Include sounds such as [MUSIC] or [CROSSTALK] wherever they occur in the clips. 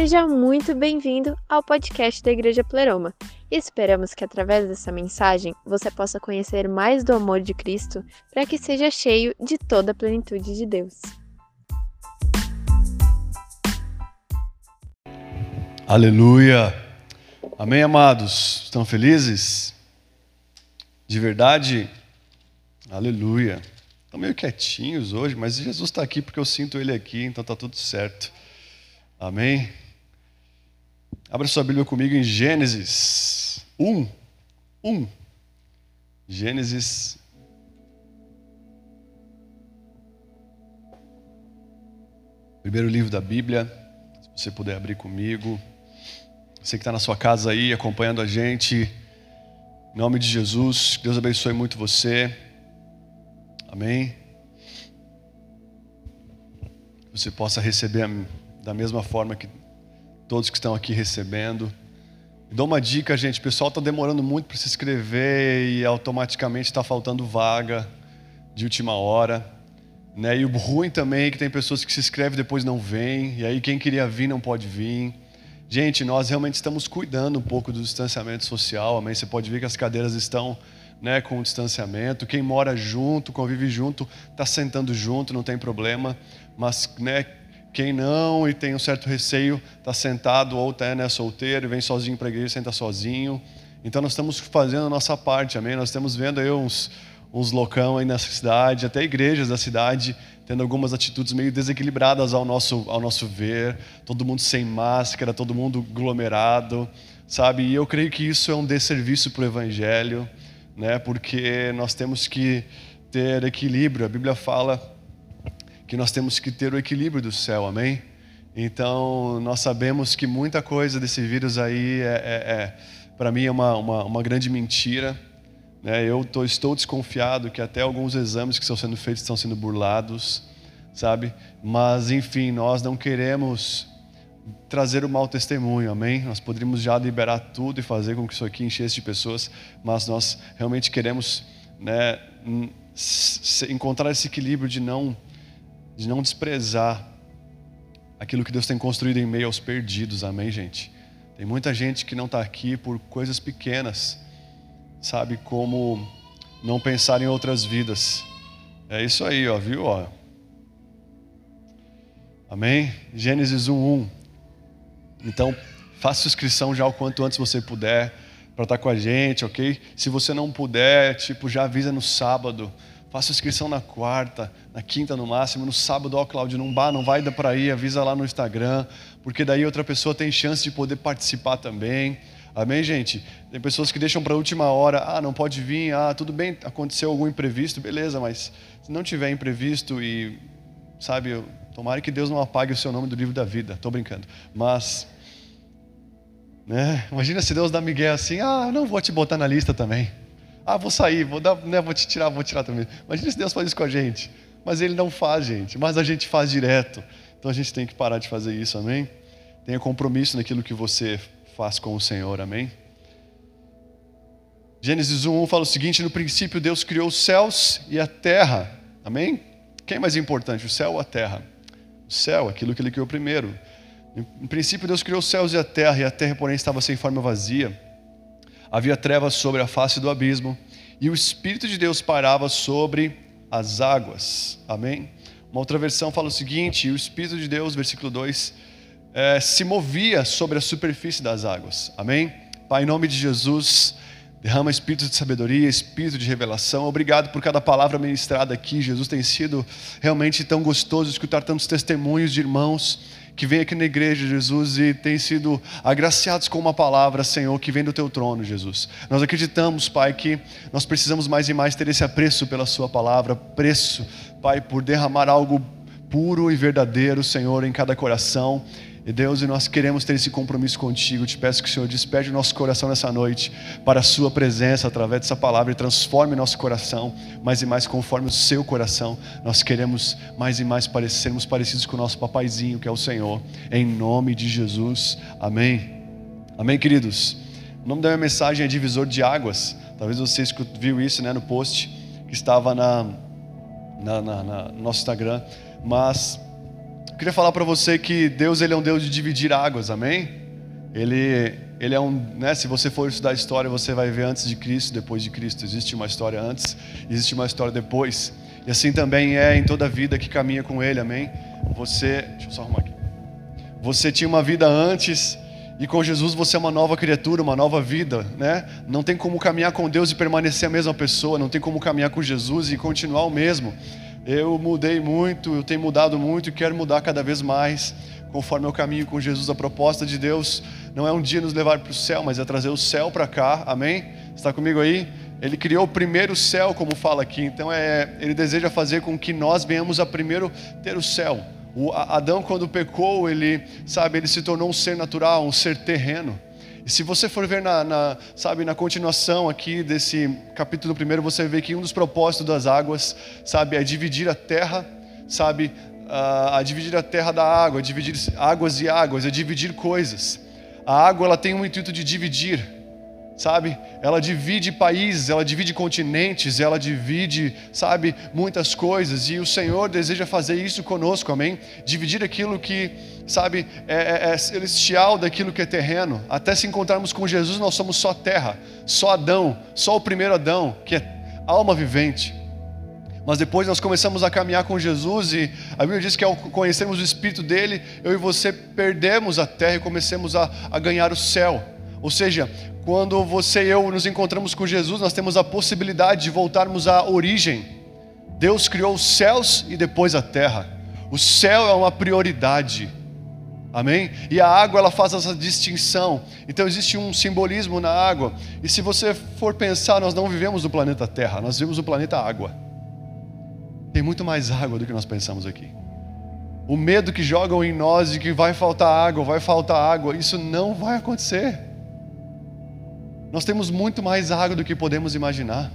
Seja muito bem-vindo ao podcast da Igreja Pleroma. Esperamos que através dessa mensagem você possa conhecer mais do amor de Cristo para que seja cheio de toda a plenitude de Deus. Aleluia! Amém, amados? Estão felizes? De verdade? Aleluia! Estão meio quietinhos hoje, mas Jesus está aqui porque eu sinto Ele aqui, então está tudo certo. Amém? Abra sua Bíblia comigo em Gênesis 1. 1. Gênesis. Primeiro livro da Bíblia. Se você puder abrir comigo. Você que está na sua casa aí acompanhando a gente. Em nome de Jesus, Deus abençoe muito você. Amém. Que você possa receber da mesma forma que todos que estão aqui recebendo. Dou uma dica, gente: o pessoal está demorando muito para se inscrever e automaticamente está faltando vaga de última hora. Né? E o ruim também é que tem pessoas que se inscrevem e depois não vêm, e aí quem queria vir não pode vir. Gente, nós realmente estamos cuidando um pouco do distanciamento social, amém? Você pode ver que as cadeiras estão né, com distanciamento. Quem mora junto, convive junto, está sentando junto, não tem problema. Mas né, quem não e tem um certo receio, está sentado ou está né, solteiro e vem sozinho para a igreja, senta sozinho. Então nós estamos fazendo a nossa parte, amém? Nós estamos vendo aí uns, uns loucão aí nessa cidade, até igrejas da cidade, tendo algumas atitudes meio desequilibradas ao nosso, ao nosso ver. Todo mundo sem máscara, todo mundo aglomerado, sabe? E eu creio que isso é um desserviço para o Evangelho, né? Porque nós temos que ter equilíbrio. A Bíblia fala que nós temos que ter o equilíbrio do céu, amém? Então, nós sabemos que muita coisa desse vírus aí, é, é, é para mim, é uma, uma, uma grande mentira. Né? Eu tô, estou desconfiado que até alguns exames que estão sendo feitos estão sendo burlados, sabe? Mas, enfim, nós não queremos trazer o mau testemunho, amém? Nós poderíamos já liberar tudo e fazer com que isso aqui enchesse de pessoas, mas nós realmente queremos né, encontrar esse equilíbrio de não de não desprezar aquilo que Deus tem construído em meio aos perdidos, amém, gente? Tem muita gente que não está aqui por coisas pequenas, sabe, como não pensar em outras vidas. É isso aí, ó, viu? Ó. Amém? Gênesis 1:1. Então, faça inscrição já o quanto antes você puder para estar tá com a gente, ok? Se você não puder, tipo, já avisa no sábado. Faça inscrição na quarta, na quinta no máximo, no sábado, ó, Cláudio, não, não vai dar para ir, avisa lá no Instagram, porque daí outra pessoa tem chance de poder participar também. Amém, gente? Tem pessoas que deixam para a última hora, ah, não pode vir, ah, tudo bem, aconteceu algum imprevisto, beleza, mas se não tiver imprevisto e, sabe, tomara que Deus não apague o seu nome do livro da vida, estou brincando, mas, né, imagina se Deus dá migué assim, ah, não vou te botar na lista também. Ah, vou sair, vou, dar, né, vou te tirar, vou tirar também. Imagina se Deus faz isso com a gente. Mas Ele não faz, gente. Mas a gente faz direto. Então a gente tem que parar de fazer isso, amém? Tenha compromisso naquilo que você faz com o Senhor, amém? Gênesis 1 fala o seguinte: No princípio Deus criou os céus e a terra, amém? Quem é mais importante, o céu ou a terra? O céu, aquilo que Ele criou primeiro. No princípio Deus criou os céus e a terra, e a terra, porém, estava sem forma vazia havia trevas sobre a face do abismo, e o Espírito de Deus parava sobre as águas. Amém? Uma outra versão fala o seguinte: o Espírito de Deus, versículo 2, é, se movia sobre a superfície das águas. Amém? Pai, em nome de Jesus, derrama espírito de sabedoria, espírito de revelação. Obrigado por cada palavra ministrada aqui. Jesus tem sido realmente tão gostoso escutar tantos testemunhos de irmãos que vem aqui na igreja, Jesus, e tem sido agraciados com uma palavra, Senhor, que vem do teu trono, Jesus. Nós acreditamos, Pai, que nós precisamos mais e mais ter esse apreço pela Sua palavra, preço, Pai, por derramar algo puro e verdadeiro, Senhor, em cada coração. E Deus, e nós queremos ter esse compromisso contigo. Te peço que o Senhor despede o nosso coração nessa noite para a Sua presença através dessa palavra e transforme nosso coração mais e mais conforme o Seu coração. Nós queremos mais e mais parecermos parecidos com o nosso papaizinho, que é o Senhor. Em nome de Jesus. Amém. Amém, queridos. O nome da minha mensagem é Divisor de Águas. Talvez você viu isso né, no post que estava na, na, na, na no nosso Instagram. Mas queria falar para você que Deus ele é um Deus de dividir águas, amém? Ele, ele é um, né, se você for estudar história, você vai ver antes de Cristo, depois de Cristo. Existe uma história antes, existe uma história depois. E assim também é em toda a vida que caminha com Ele, amém? Você, deixa eu só arrumar aqui. Você tinha uma vida antes e com Jesus você é uma nova criatura, uma nova vida, né? Não tem como caminhar com Deus e permanecer a mesma pessoa, não tem como caminhar com Jesus e continuar o mesmo. Eu mudei muito, eu tenho mudado muito e quero mudar cada vez mais, conforme eu caminho com Jesus. A proposta de Deus não é um dia nos levar para o céu, mas é trazer o céu para cá, amém? Está comigo aí? Ele criou o primeiro céu, como fala aqui, então é, ele deseja fazer com que nós venhamos a primeiro ter o céu. O Adão, quando pecou, ele, sabe, ele se tornou um ser natural, um ser terreno. E se você for ver na, na, sabe, na continuação aqui desse capítulo primeiro, você vê que um dos propósitos das águas, sabe, é dividir a terra, sabe, a, dividir a terra da água, dividir águas e águas, é dividir coisas. A água ela tem o intuito de dividir, sabe? Ela divide países, ela divide continentes, ela divide, sabe, muitas coisas. E o Senhor deseja fazer isso conosco, amém? Dividir aquilo que, sabe, é, é, é celestial daquilo que é terreno. Até se encontrarmos com Jesus, nós somos só terra, só Adão, só o primeiro Adão, que é alma vivente. Mas depois nós começamos a caminhar com Jesus e a Bíblia diz que ao conhecermos o Espírito dele, eu e você perdemos a terra e começamos a, a ganhar o céu. Ou seja, quando você e eu nos encontramos com Jesus, nós temos a possibilidade de voltarmos à origem. Deus criou os céus e depois a terra. O céu é uma prioridade. Amém? E a água ela faz essa distinção. Então existe um simbolismo na água. E se você for pensar, nós não vivemos no planeta Terra, nós vivemos no planeta Água. Tem muito mais água do que nós pensamos aqui. O medo que jogam em nós de que vai faltar água, vai faltar água, isso não vai acontecer. Nós temos muito mais água do que podemos imaginar.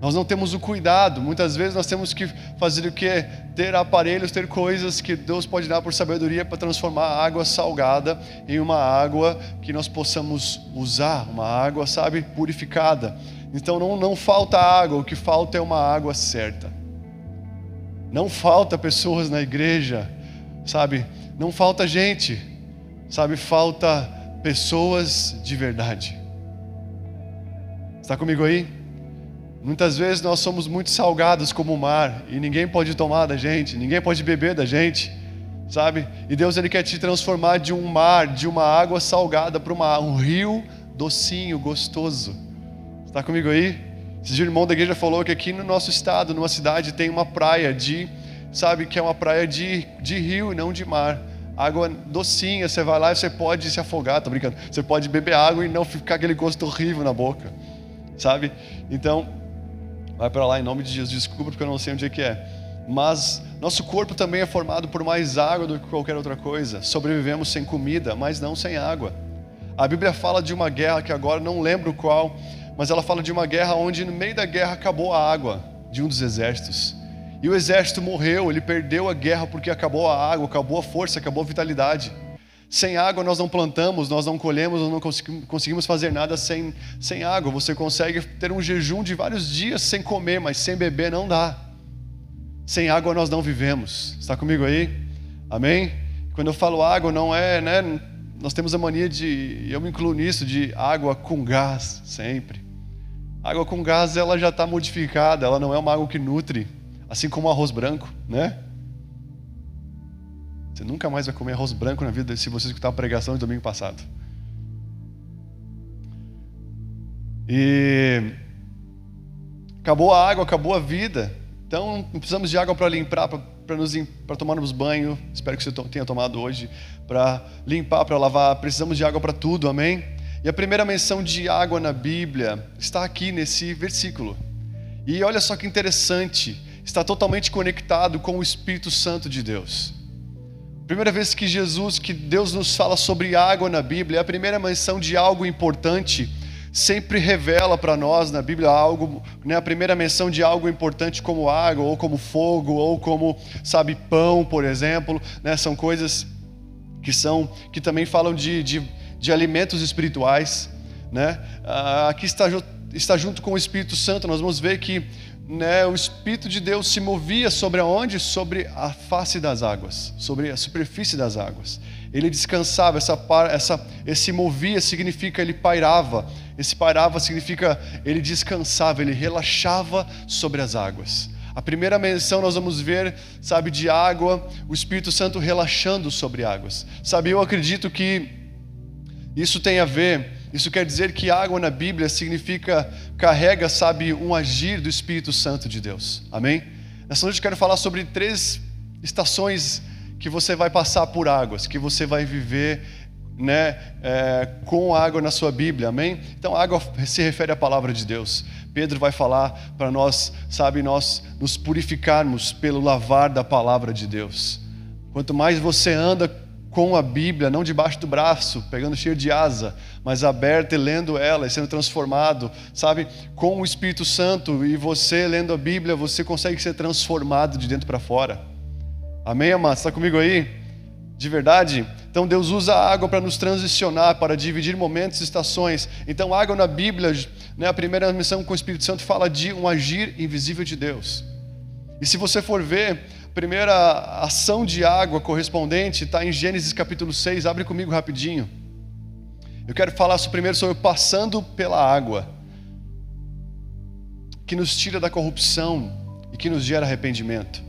Nós não temos o cuidado. Muitas vezes nós temos que fazer o que? Ter aparelhos, ter coisas que Deus pode dar por sabedoria para transformar a água salgada em uma água que nós possamos usar, uma água, sabe, purificada. Então não, não falta água, o que falta é uma água certa. Não falta pessoas na igreja, sabe? Não falta gente, sabe? Falta pessoas de verdade. Está comigo aí? Muitas vezes nós somos muito salgados como o mar e ninguém pode tomar da gente, ninguém pode beber da gente, sabe? E Deus ele quer te transformar de um mar, de uma água salgada para um rio docinho, gostoso. Está comigo aí? Esse irmão da igreja falou que aqui no nosso estado, numa cidade, tem uma praia de, sabe, que é uma praia de, de rio e não de mar. Água docinha, você vai lá e você pode se afogar, tô brincando. Você pode beber água e não ficar aquele gosto horrível na boca sabe? Então, vai para lá em nome de Jesus, desculpa porque eu não sei onde é que é. Mas nosso corpo também é formado por mais água do que qualquer outra coisa. Sobrevivemos sem comida, mas não sem água. A Bíblia fala de uma guerra que agora não lembro qual, mas ela fala de uma guerra onde no meio da guerra acabou a água de um dos exércitos. E o exército morreu, ele perdeu a guerra porque acabou a água, acabou a força, acabou a vitalidade. Sem água nós não plantamos, nós não colhemos, nós não conseguimos fazer nada sem, sem água. Você consegue ter um jejum de vários dias sem comer, mas sem beber não dá. Sem água nós não vivemos. Está comigo aí? Amém? Quando eu falo água, não é, né? Nós temos a mania de, eu me incluo nisso, de água com gás, sempre. água com gás, ela já está modificada, ela não é uma água que nutre, assim como o arroz branco, né? Você nunca mais vai comer arroz branco na vida se você escutar a pregação de domingo passado. E acabou a água, acabou a vida. Então não precisamos de água para limpar, para nos para tomarmos banho. Espero que você tenha tomado hoje para limpar, para lavar. Precisamos de água para tudo, amém? E a primeira menção de água na Bíblia está aqui nesse versículo. E olha só que interessante, está totalmente conectado com o Espírito Santo de Deus. Primeira vez que Jesus, que Deus nos fala sobre água na Bíblia, é a primeira menção de algo importante, sempre revela para nós na Bíblia algo, né, a primeira menção de algo importante como água, ou como fogo, ou como, sabe, pão, por exemplo, né, são coisas que são, que também falam de, de, de alimentos espirituais, né, ah, aqui está, está junto com o Espírito Santo, nós vamos ver que né, o Espírito de Deus se movia sobre aonde? Sobre a face das águas, sobre a superfície das águas. Ele descansava, essa, essa, esse movia significa ele pairava, esse pairava significa ele descansava, ele relaxava sobre as águas. A primeira menção nós vamos ver, sabe, de água, o Espírito Santo relaxando sobre águas. Sabe, eu acredito que isso tem a ver, isso quer dizer que água na Bíblia significa, carrega, sabe, um agir do Espírito Santo de Deus. Amém? Nessa noite eu quero falar sobre três estações que você vai passar por águas, que você vai viver né, é, com água na sua Bíblia, amém? Então, água se refere à palavra de Deus. Pedro vai falar para nós, sabe, nós nos purificarmos pelo lavar da palavra de Deus. Quanto mais você anda com a Bíblia, não debaixo do braço, pegando cheio de asa, mas aberta e lendo ela e sendo transformado, sabe, com o Espírito Santo e você lendo a Bíblia, você consegue ser transformado de dentro para fora. Amém, amado? Está comigo aí? De verdade? Então Deus usa a água para nos transicionar, para dividir momentos e estações. Então, água na Bíblia, né, a primeira missão com o Espírito Santo fala de um agir invisível de Deus. E se você for ver, primeira ação de água correspondente está em Gênesis capítulo 6. Abre comigo rapidinho. Eu quero falar primeiro sobre passando pela água, que nos tira da corrupção e que nos gera arrependimento.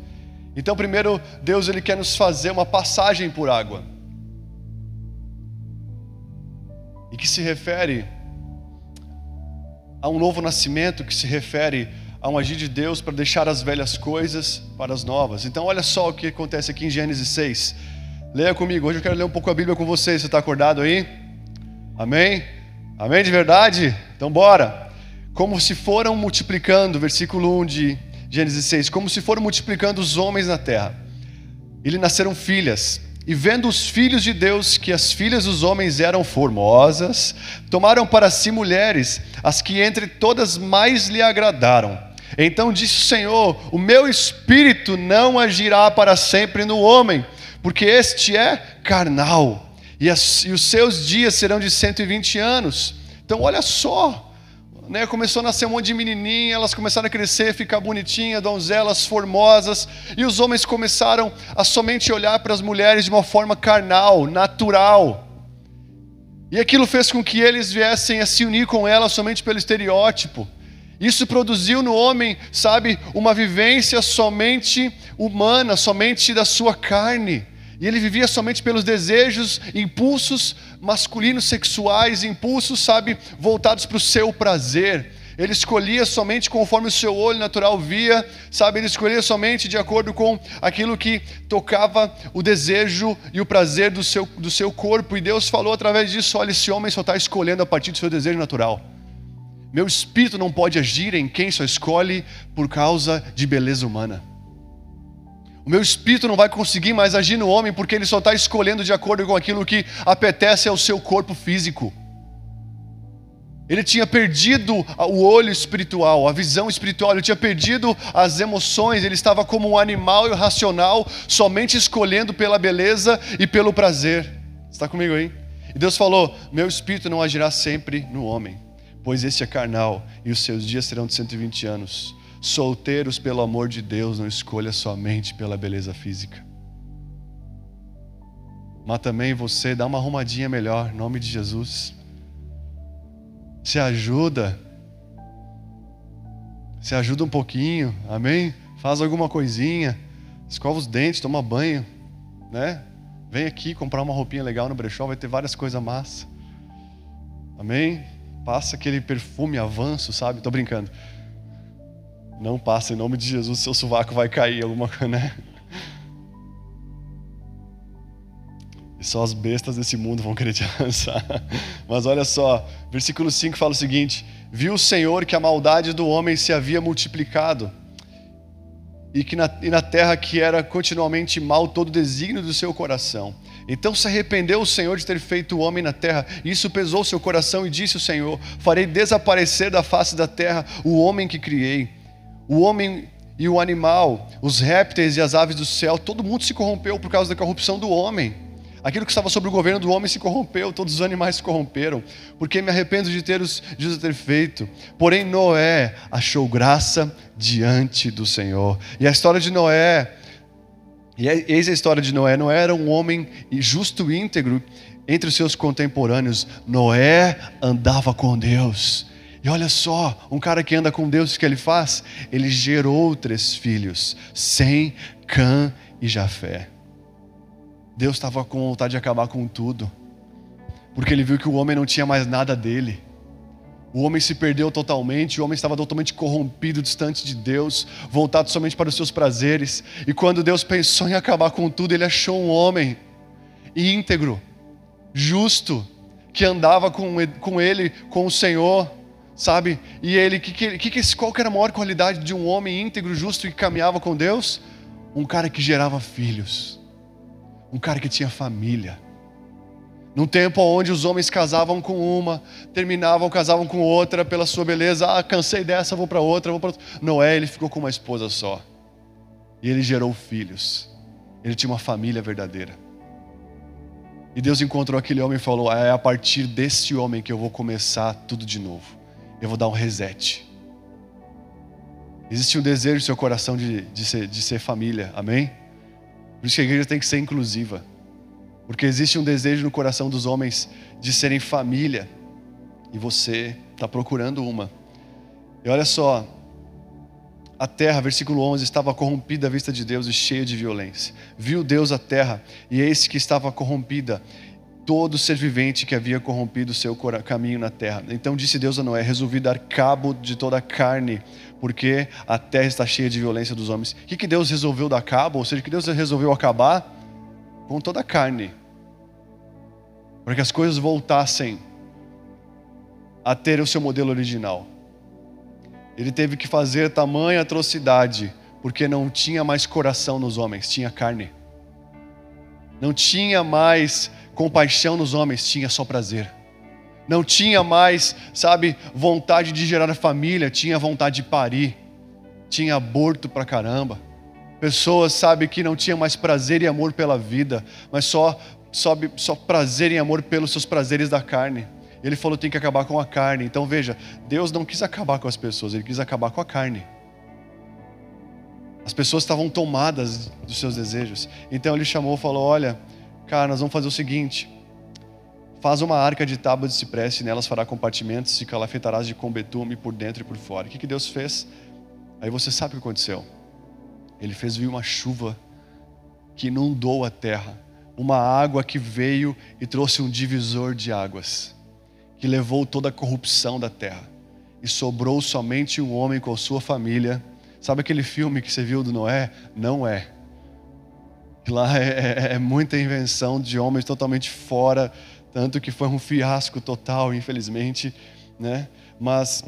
Então, primeiro, Deus ele quer nos fazer uma passagem por água. E que se refere a um novo nascimento, que se refere a um agir de Deus para deixar as velhas coisas para as novas. Então, olha só o que acontece aqui em Gênesis 6. Leia comigo. Hoje eu quero ler um pouco a Bíblia com vocês. Você está acordado aí? Amém? Amém de verdade? Então, bora. Como se foram multiplicando, versículo 1 de Gênesis 6, como se foram multiplicando os homens na terra. E lhe nasceram filhas. E vendo os filhos de Deus que as filhas dos homens eram formosas, tomaram para si mulheres, as que entre todas mais lhe agradaram. Então disse o Senhor: O meu espírito não agirá para sempre no homem, porque este é carnal, e, as, e os seus dias serão de 120 anos. Então, olha só, né, começou a nascer um monte de menininha, elas começaram a crescer, ficar bonitinhas, donzelas formosas, e os homens começaram a somente olhar para as mulheres de uma forma carnal, natural. E aquilo fez com que eles viessem a se unir com elas somente pelo estereótipo. Isso produziu no homem, sabe, uma vivência somente humana, somente da sua carne. E ele vivia somente pelos desejos, impulsos masculinos sexuais, impulsos, sabe, voltados para o seu prazer. Ele escolhia somente conforme o seu olho natural via, sabe? Ele escolhia somente de acordo com aquilo que tocava o desejo e o prazer do seu, do seu corpo. E Deus falou através disso: olha, esse homem só está escolhendo a partir do seu desejo natural. Meu espírito não pode agir em quem só escolhe por causa de beleza humana. O meu espírito não vai conseguir mais agir no homem porque ele só está escolhendo de acordo com aquilo que apetece ao seu corpo físico. Ele tinha perdido o olho espiritual, a visão espiritual, ele tinha perdido as emoções, ele estava como um animal irracional, somente escolhendo pela beleza e pelo prazer. Está comigo aí? E Deus falou: Meu espírito não agirá sempre no homem, pois este é carnal e os seus dias serão de 120 anos. Solteiros, pelo amor de Deus, não escolha somente pela beleza física. Mas também você dá uma arrumadinha melhor, em nome de Jesus. Se ajuda. Se ajuda um pouquinho, amém? Faz alguma coisinha. Escova os dentes, toma banho, né? Vem aqui comprar uma roupinha legal no brechó, vai ter várias coisas massa. Amém? Passa aquele perfume avanço, sabe? Tô brincando. Não passa, em nome de Jesus, seu sovaco vai cair, alguma coisa, né? E só as bestas desse mundo vão querer te [LAUGHS] alcançar. Mas olha só, versículo 5 fala o seguinte: Viu o Senhor que a maldade do homem se havia multiplicado, e que na, e na terra que era continuamente mal todo o desígnio do seu coração. Então se arrependeu o Senhor de ter feito o homem na terra, e isso pesou seu coração, e disse o Senhor: Farei desaparecer da face da terra o homem que criei o homem e o animal, os répteis e as aves do céu, todo mundo se corrompeu por causa da corrupção do homem. Aquilo que estava sobre o governo do homem se corrompeu, todos os animais se corromperam, porque me arrependo de ter os de ter feito. Porém Noé achou graça diante do Senhor. E a história de Noé, e é, eis a história de Noé, Noé era um homem justo e íntegro entre os seus contemporâneos. Noé andava com Deus. E olha só, um cara que anda com Deus, o que ele faz? Ele gerou três filhos, Sem, Cã e Jafé. Deus estava com vontade de acabar com tudo, porque ele viu que o homem não tinha mais nada dele. O homem se perdeu totalmente, o homem estava totalmente corrompido, distante de Deus, voltado somente para os seus prazeres. E quando Deus pensou em acabar com tudo, ele achou um homem íntegro, justo, que andava com ele, com o Senhor, sabe? E ele, que, que, que, qual que era a maior qualidade de um homem íntegro, justo e que caminhava com Deus? Um cara que gerava filhos um cara que tinha família. Num tempo onde os homens casavam com uma, terminavam, casavam com outra pela sua beleza. Ah, cansei dessa, vou para outra, vou para outra. Noé, ele ficou com uma esposa só. E ele gerou filhos. Ele tinha uma família verdadeira. E Deus encontrou aquele homem e falou: É a partir desse homem que eu vou começar tudo de novo. Eu vou dar um reset. Existe um desejo no seu coração de, de, ser, de ser família, amém? Por isso que a igreja tem que ser inclusiva. Porque existe um desejo no coração dos homens de serem família. E você está procurando uma. E olha só. A terra, versículo 11, estava corrompida à vista de Deus e cheia de violência. Viu Deus a terra, e eis que estava corrompida, todo ser vivente que havia corrompido o seu caminho na terra. Então disse Deus a Noé: Resolvi dar cabo de toda a carne, porque a terra está cheia de violência dos homens. O que Deus resolveu dar cabo? Ou seja, que Deus resolveu acabar com toda a carne, para que as coisas voltassem a ter o seu modelo original. Ele teve que fazer tamanha atrocidade, porque não tinha mais coração nos homens, tinha carne. Não tinha mais compaixão nos homens, tinha só prazer não tinha mais, sabe, vontade de gerar família, tinha vontade de parir, tinha aborto pra caramba. Pessoas, sabe, que não tinham mais prazer e amor pela vida, mas só, só, só prazer e amor pelos seus prazeres da carne. Ele falou tem que acabar com a carne. Então veja, Deus não quis acabar com as pessoas, ele quis acabar com a carne. As pessoas estavam tomadas dos seus desejos. Então ele chamou e falou: Olha, cara, nós vamos fazer o seguinte Faz uma arca de tábuas de cipreste, nelas fará compartimentos, e calafetarás de com betume por dentro e por fora. O que, que Deus fez? Aí você sabe o que aconteceu. Ele fez vir uma chuva que inundou a terra, uma água que veio e trouxe um divisor de águas, que levou toda a corrupção da terra, e sobrou somente um homem com sua família. Sabe aquele filme que você viu do Noé? Não é. Lá é, é, é muita invenção de homens totalmente fora tanto que foi um fiasco total, infelizmente, né? Mas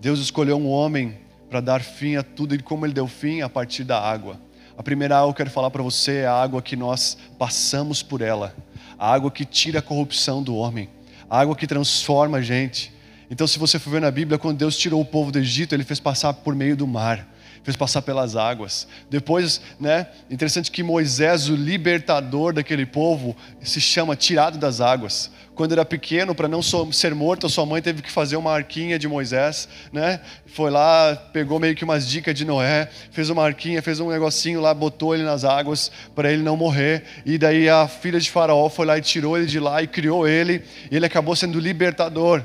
Deus escolheu um homem para dar fim a tudo e como ele deu fim a partir da água. A primeira água que eu quero falar para você é a água que nós passamos por ela, a água que tira a corrupção do homem, a água que transforma a gente. Então, se você for ver na Bíblia, quando Deus tirou o povo do Egito, ele fez passar por meio do mar fez passar pelas águas. Depois, né, interessante que Moisés, o libertador daquele povo, se chama tirado das águas. Quando era pequeno, para não ser morto, a sua mãe teve que fazer uma arquinha de Moisés, né? Foi lá, pegou meio que umas dicas de Noé, fez uma arquinha, fez um negocinho lá, botou ele nas águas para ele não morrer. E daí a filha de Faraó foi lá e tirou ele de lá e criou ele, e ele acabou sendo libertador.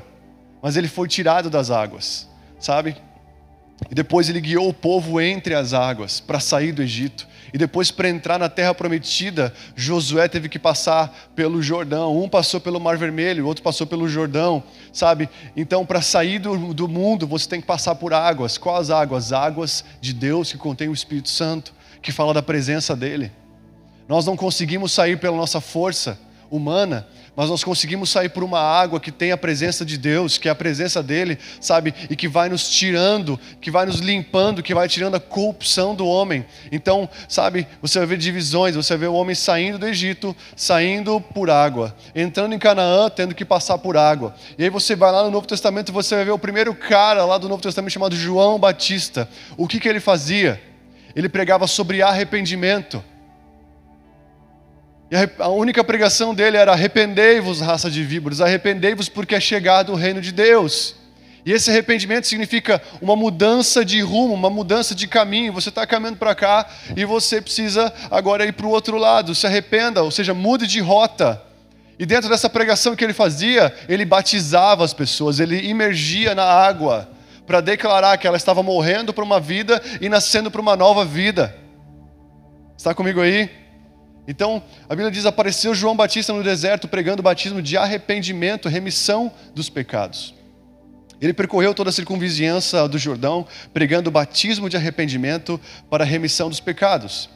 Mas ele foi tirado das águas, sabe? E depois ele guiou o povo entre as águas para sair do Egito. E depois, para entrar na terra prometida, Josué teve que passar pelo Jordão. Um passou pelo Mar Vermelho, o outro passou pelo Jordão, sabe? Então, para sair do, do mundo, você tem que passar por águas. Quais águas? Águas de Deus que contém o Espírito Santo, que fala da presença dele. Nós não conseguimos sair pela nossa força humana, mas nós conseguimos sair por uma água que tem a presença de Deus, que é a presença dele, sabe? E que vai nos tirando, que vai nos limpando, que vai tirando a corrupção do homem. Então, sabe, você vai ver divisões, você vai ver o homem saindo do Egito, saindo por água, entrando em Canaã, tendo que passar por água. E aí você vai lá no Novo Testamento você vai ver o primeiro cara lá do Novo Testamento chamado João Batista. O que, que ele fazia? Ele pregava sobre arrependimento. E a única pregação dele era: arrependei-vos, raça de víboras, arrependei-vos porque é chegado o reino de Deus. E esse arrependimento significa uma mudança de rumo, uma mudança de caminho. Você está caminhando para cá e você precisa agora ir para o outro lado. Se arrependa, ou seja, mude de rota. E dentro dessa pregação que ele fazia, ele batizava as pessoas, ele imergia na água para declarar que ela estava morrendo para uma vida e nascendo para uma nova vida. Está comigo aí? Então, a Bíblia diz: apareceu João Batista no deserto pregando o batismo de arrependimento, remissão dos pecados. Ele percorreu toda a circunvizinhança do Jordão, pregando o batismo de arrependimento para a remissão dos pecados.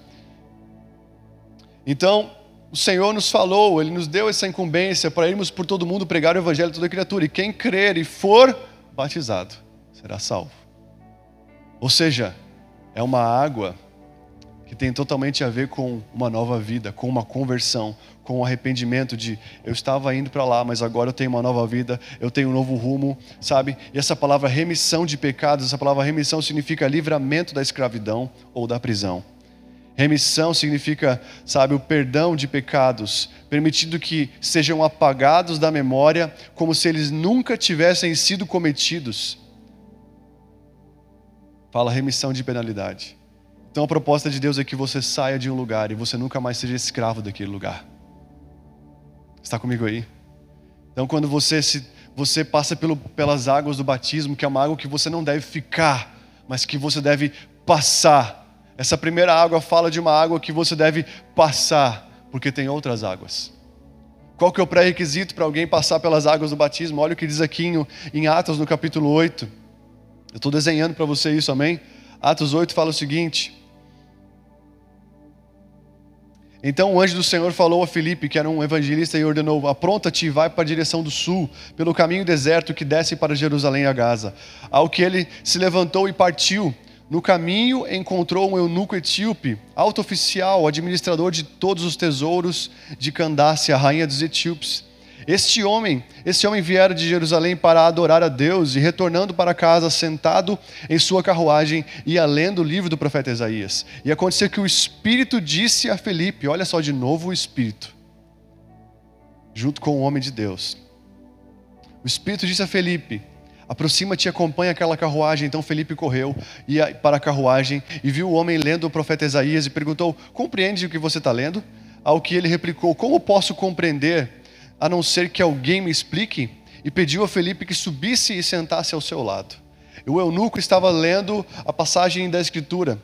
Então, o Senhor nos falou, Ele nos deu essa incumbência para irmos por todo mundo pregar o Evangelho a toda criatura. E quem crer e for batizado será salvo. Ou seja, é uma água que tem totalmente a ver com uma nova vida, com uma conversão, com o arrependimento de eu estava indo para lá, mas agora eu tenho uma nova vida, eu tenho um novo rumo, sabe? E essa palavra remissão de pecados, essa palavra remissão significa livramento da escravidão ou da prisão. Remissão significa, sabe, o perdão de pecados, permitindo que sejam apagados da memória como se eles nunca tivessem sido cometidos. Fala remissão de penalidade. Então a proposta de Deus é que você saia de um lugar e você nunca mais seja escravo daquele lugar. Está comigo aí? Então quando você se você passa pelo, pelas águas do batismo, que é uma água que você não deve ficar, mas que você deve passar. Essa primeira água fala de uma água que você deve passar, porque tem outras águas. Qual que é o pré-requisito para alguém passar pelas águas do batismo? Olha o que diz aqui em, em Atos, no capítulo 8. Eu estou desenhando para você isso, amém? Atos 8 fala o seguinte: então o anjo do Senhor falou a Filipe, que era um evangelista, e ordenou: Apronta-te e vai para a direção do sul, pelo caminho deserto que desce para Jerusalém a Gaza. Ao que ele se levantou e partiu. No caminho encontrou um eunuco etíope, alto oficial, administrador de todos os tesouros de Candace, a rainha dos etíopes. Este homem, este homem viera de Jerusalém para adorar a Deus e retornando para casa, sentado em sua carruagem, ia lendo o livro do profeta Isaías. E aconteceu que o Espírito disse a Felipe, olha só de novo o Espírito, junto com o homem de Deus. O Espírito disse a Felipe: Aproxima-te e acompanha aquela carruagem. Então Felipe correu ia para a carruagem e viu o homem lendo o profeta Isaías e perguntou: Compreende o que você está lendo? Ao que ele replicou: Como posso compreender? A não ser que alguém me explique, e pediu a Felipe que subisse e sentasse ao seu lado. O eunuco estava lendo a passagem da Escritura,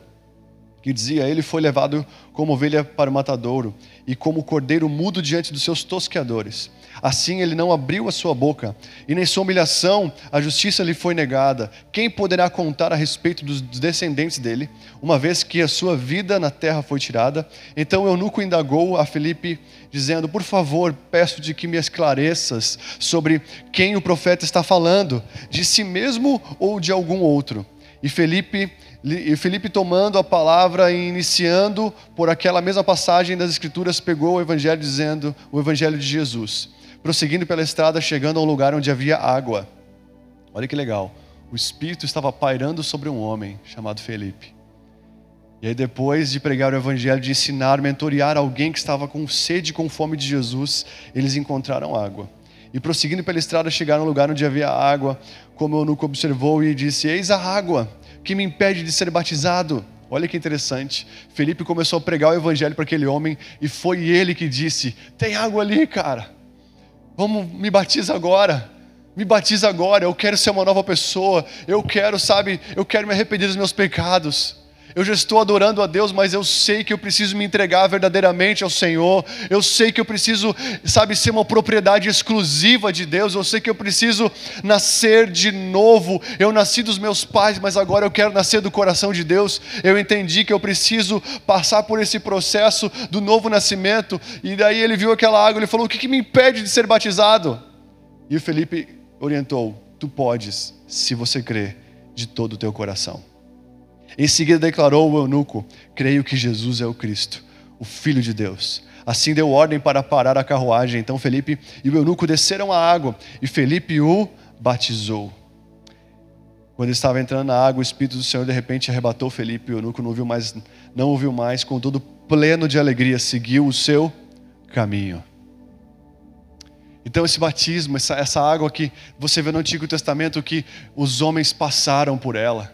que dizia: Ele foi levado como ovelha para o matadouro, e como cordeiro mudo diante dos seus tosqueadores. Assim ele não abriu a sua boca, e nem sua humilhação a justiça lhe foi negada. Quem poderá contar a respeito dos descendentes dele, uma vez que a sua vida na terra foi tirada? Então eunuco indagou a Felipe, dizendo: Por favor, peço-te que me esclareças sobre quem o profeta está falando, de si mesmo ou de algum outro. E Felipe e Felipe tomando a palavra e iniciando por aquela mesma passagem das escrituras pegou o evangelho dizendo o evangelho de Jesus prosseguindo pela estrada, chegando a um lugar onde havia água. Olha que legal. O Espírito estava pairando sobre um homem chamado Felipe. E aí, depois de pregar o Evangelho, de ensinar, mentorear alguém que estava com sede e com fome de Jesus, eles encontraram água. E prosseguindo pela estrada, chegaram a um lugar onde havia água, como o eunuco observou e disse: Eis a água que me impede de ser batizado. Olha que interessante. Felipe começou a pregar o Evangelho para aquele homem e foi ele que disse: Tem água ali, cara. Vamos, me batiza agora. Me batiza agora. Eu quero ser uma nova pessoa. Eu quero, sabe, eu quero me arrepender dos meus pecados. Eu já estou adorando a Deus, mas eu sei que eu preciso me entregar verdadeiramente ao Senhor. Eu sei que eu preciso, sabe, ser uma propriedade exclusiva de Deus. Eu sei que eu preciso nascer de novo. Eu nasci dos meus pais, mas agora eu quero nascer do coração de Deus. Eu entendi que eu preciso passar por esse processo do novo nascimento. E daí ele viu aquela água, ele falou: "O que, que me impede de ser batizado?" E o Felipe orientou: "Tu podes, se você crer de todo o teu coração." Em seguida declarou o eunuco: Creio que Jesus é o Cristo, o Filho de Deus. Assim deu ordem para parar a carruagem. Então Felipe e o eunuco desceram à água e Felipe o batizou. Quando estava entrando na água, o Espírito do Senhor de repente arrebatou Felipe. O eunuco não ouviu mais, não ouviu mais, contudo pleno de alegria, seguiu o seu caminho. Então, esse batismo, essa, essa água que você vê no Antigo Testamento, que os homens passaram por ela,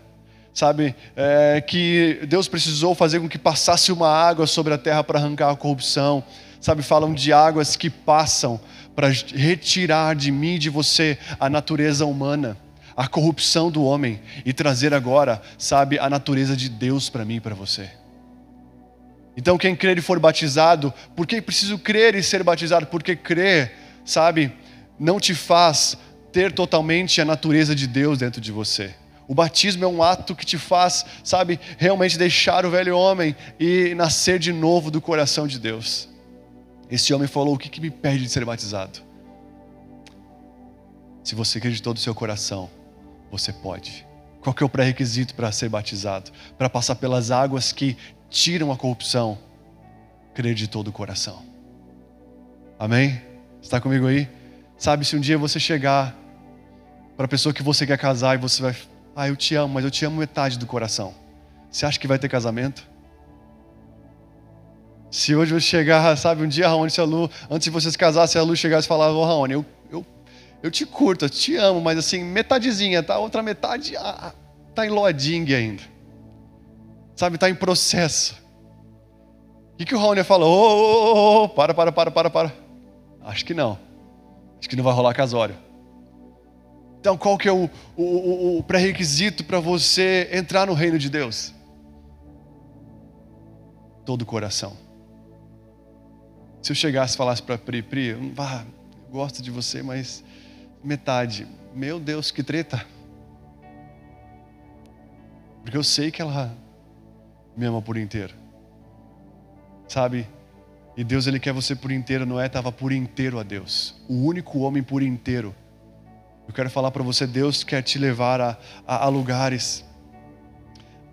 sabe? É, que Deus precisou fazer com que passasse uma água sobre a terra para arrancar a corrupção, sabe? Falam de águas que passam para retirar de mim e de você a natureza humana, a corrupção do homem e trazer agora, sabe, a natureza de Deus para mim e para você. Então, quem crer e for batizado, por que preciso crer e ser batizado? Porque crer, sabe, não te faz ter totalmente a natureza de Deus dentro de você. O batismo é um ato que te faz, sabe, realmente deixar o velho homem e nascer de novo do coração de Deus. Esse homem falou: O que, que me pede de ser batizado? Se você quer de todo o seu coração, você pode. Qual que é o pré-requisito para ser batizado? Para passar pelas águas que tiram a corrupção? Crer de todo o coração. Amém? Está comigo aí? Sabe, se um dia você chegar para a pessoa que você quer casar e você vai, ah, eu te amo, mas eu te amo metade do coração. Você acha que vai ter casamento? Se hoje você chegar, [LAUGHS] sabe, um dia, Raoni, se a Lu, antes de vocês casar, se a Lu chegasse e falar, ô Raoni, eu, eu, eu te curto, eu te amo, mas assim, metadezinha, tá? Outra metade ah, tá em loading ainda. Sabe, tá em processo. O que, que o Raoni fala? Ô, ô, ô, ô, para, para, para, para, para. Acho que não. Acho que não vai rolar casório. Então, qual que é o, o, o pré-requisito para você entrar no reino de Deus? Todo o coração. Se eu chegasse e falasse para Pri, Pri, ah, gosto de você, mas metade. Meu Deus, que treta. Porque eu sei que ela me ama por inteiro. Sabe? E Deus ele quer você por inteiro, Noé estava por inteiro a Deus. O único homem por inteiro. Eu quero falar para você, Deus quer te levar a, a, a lugares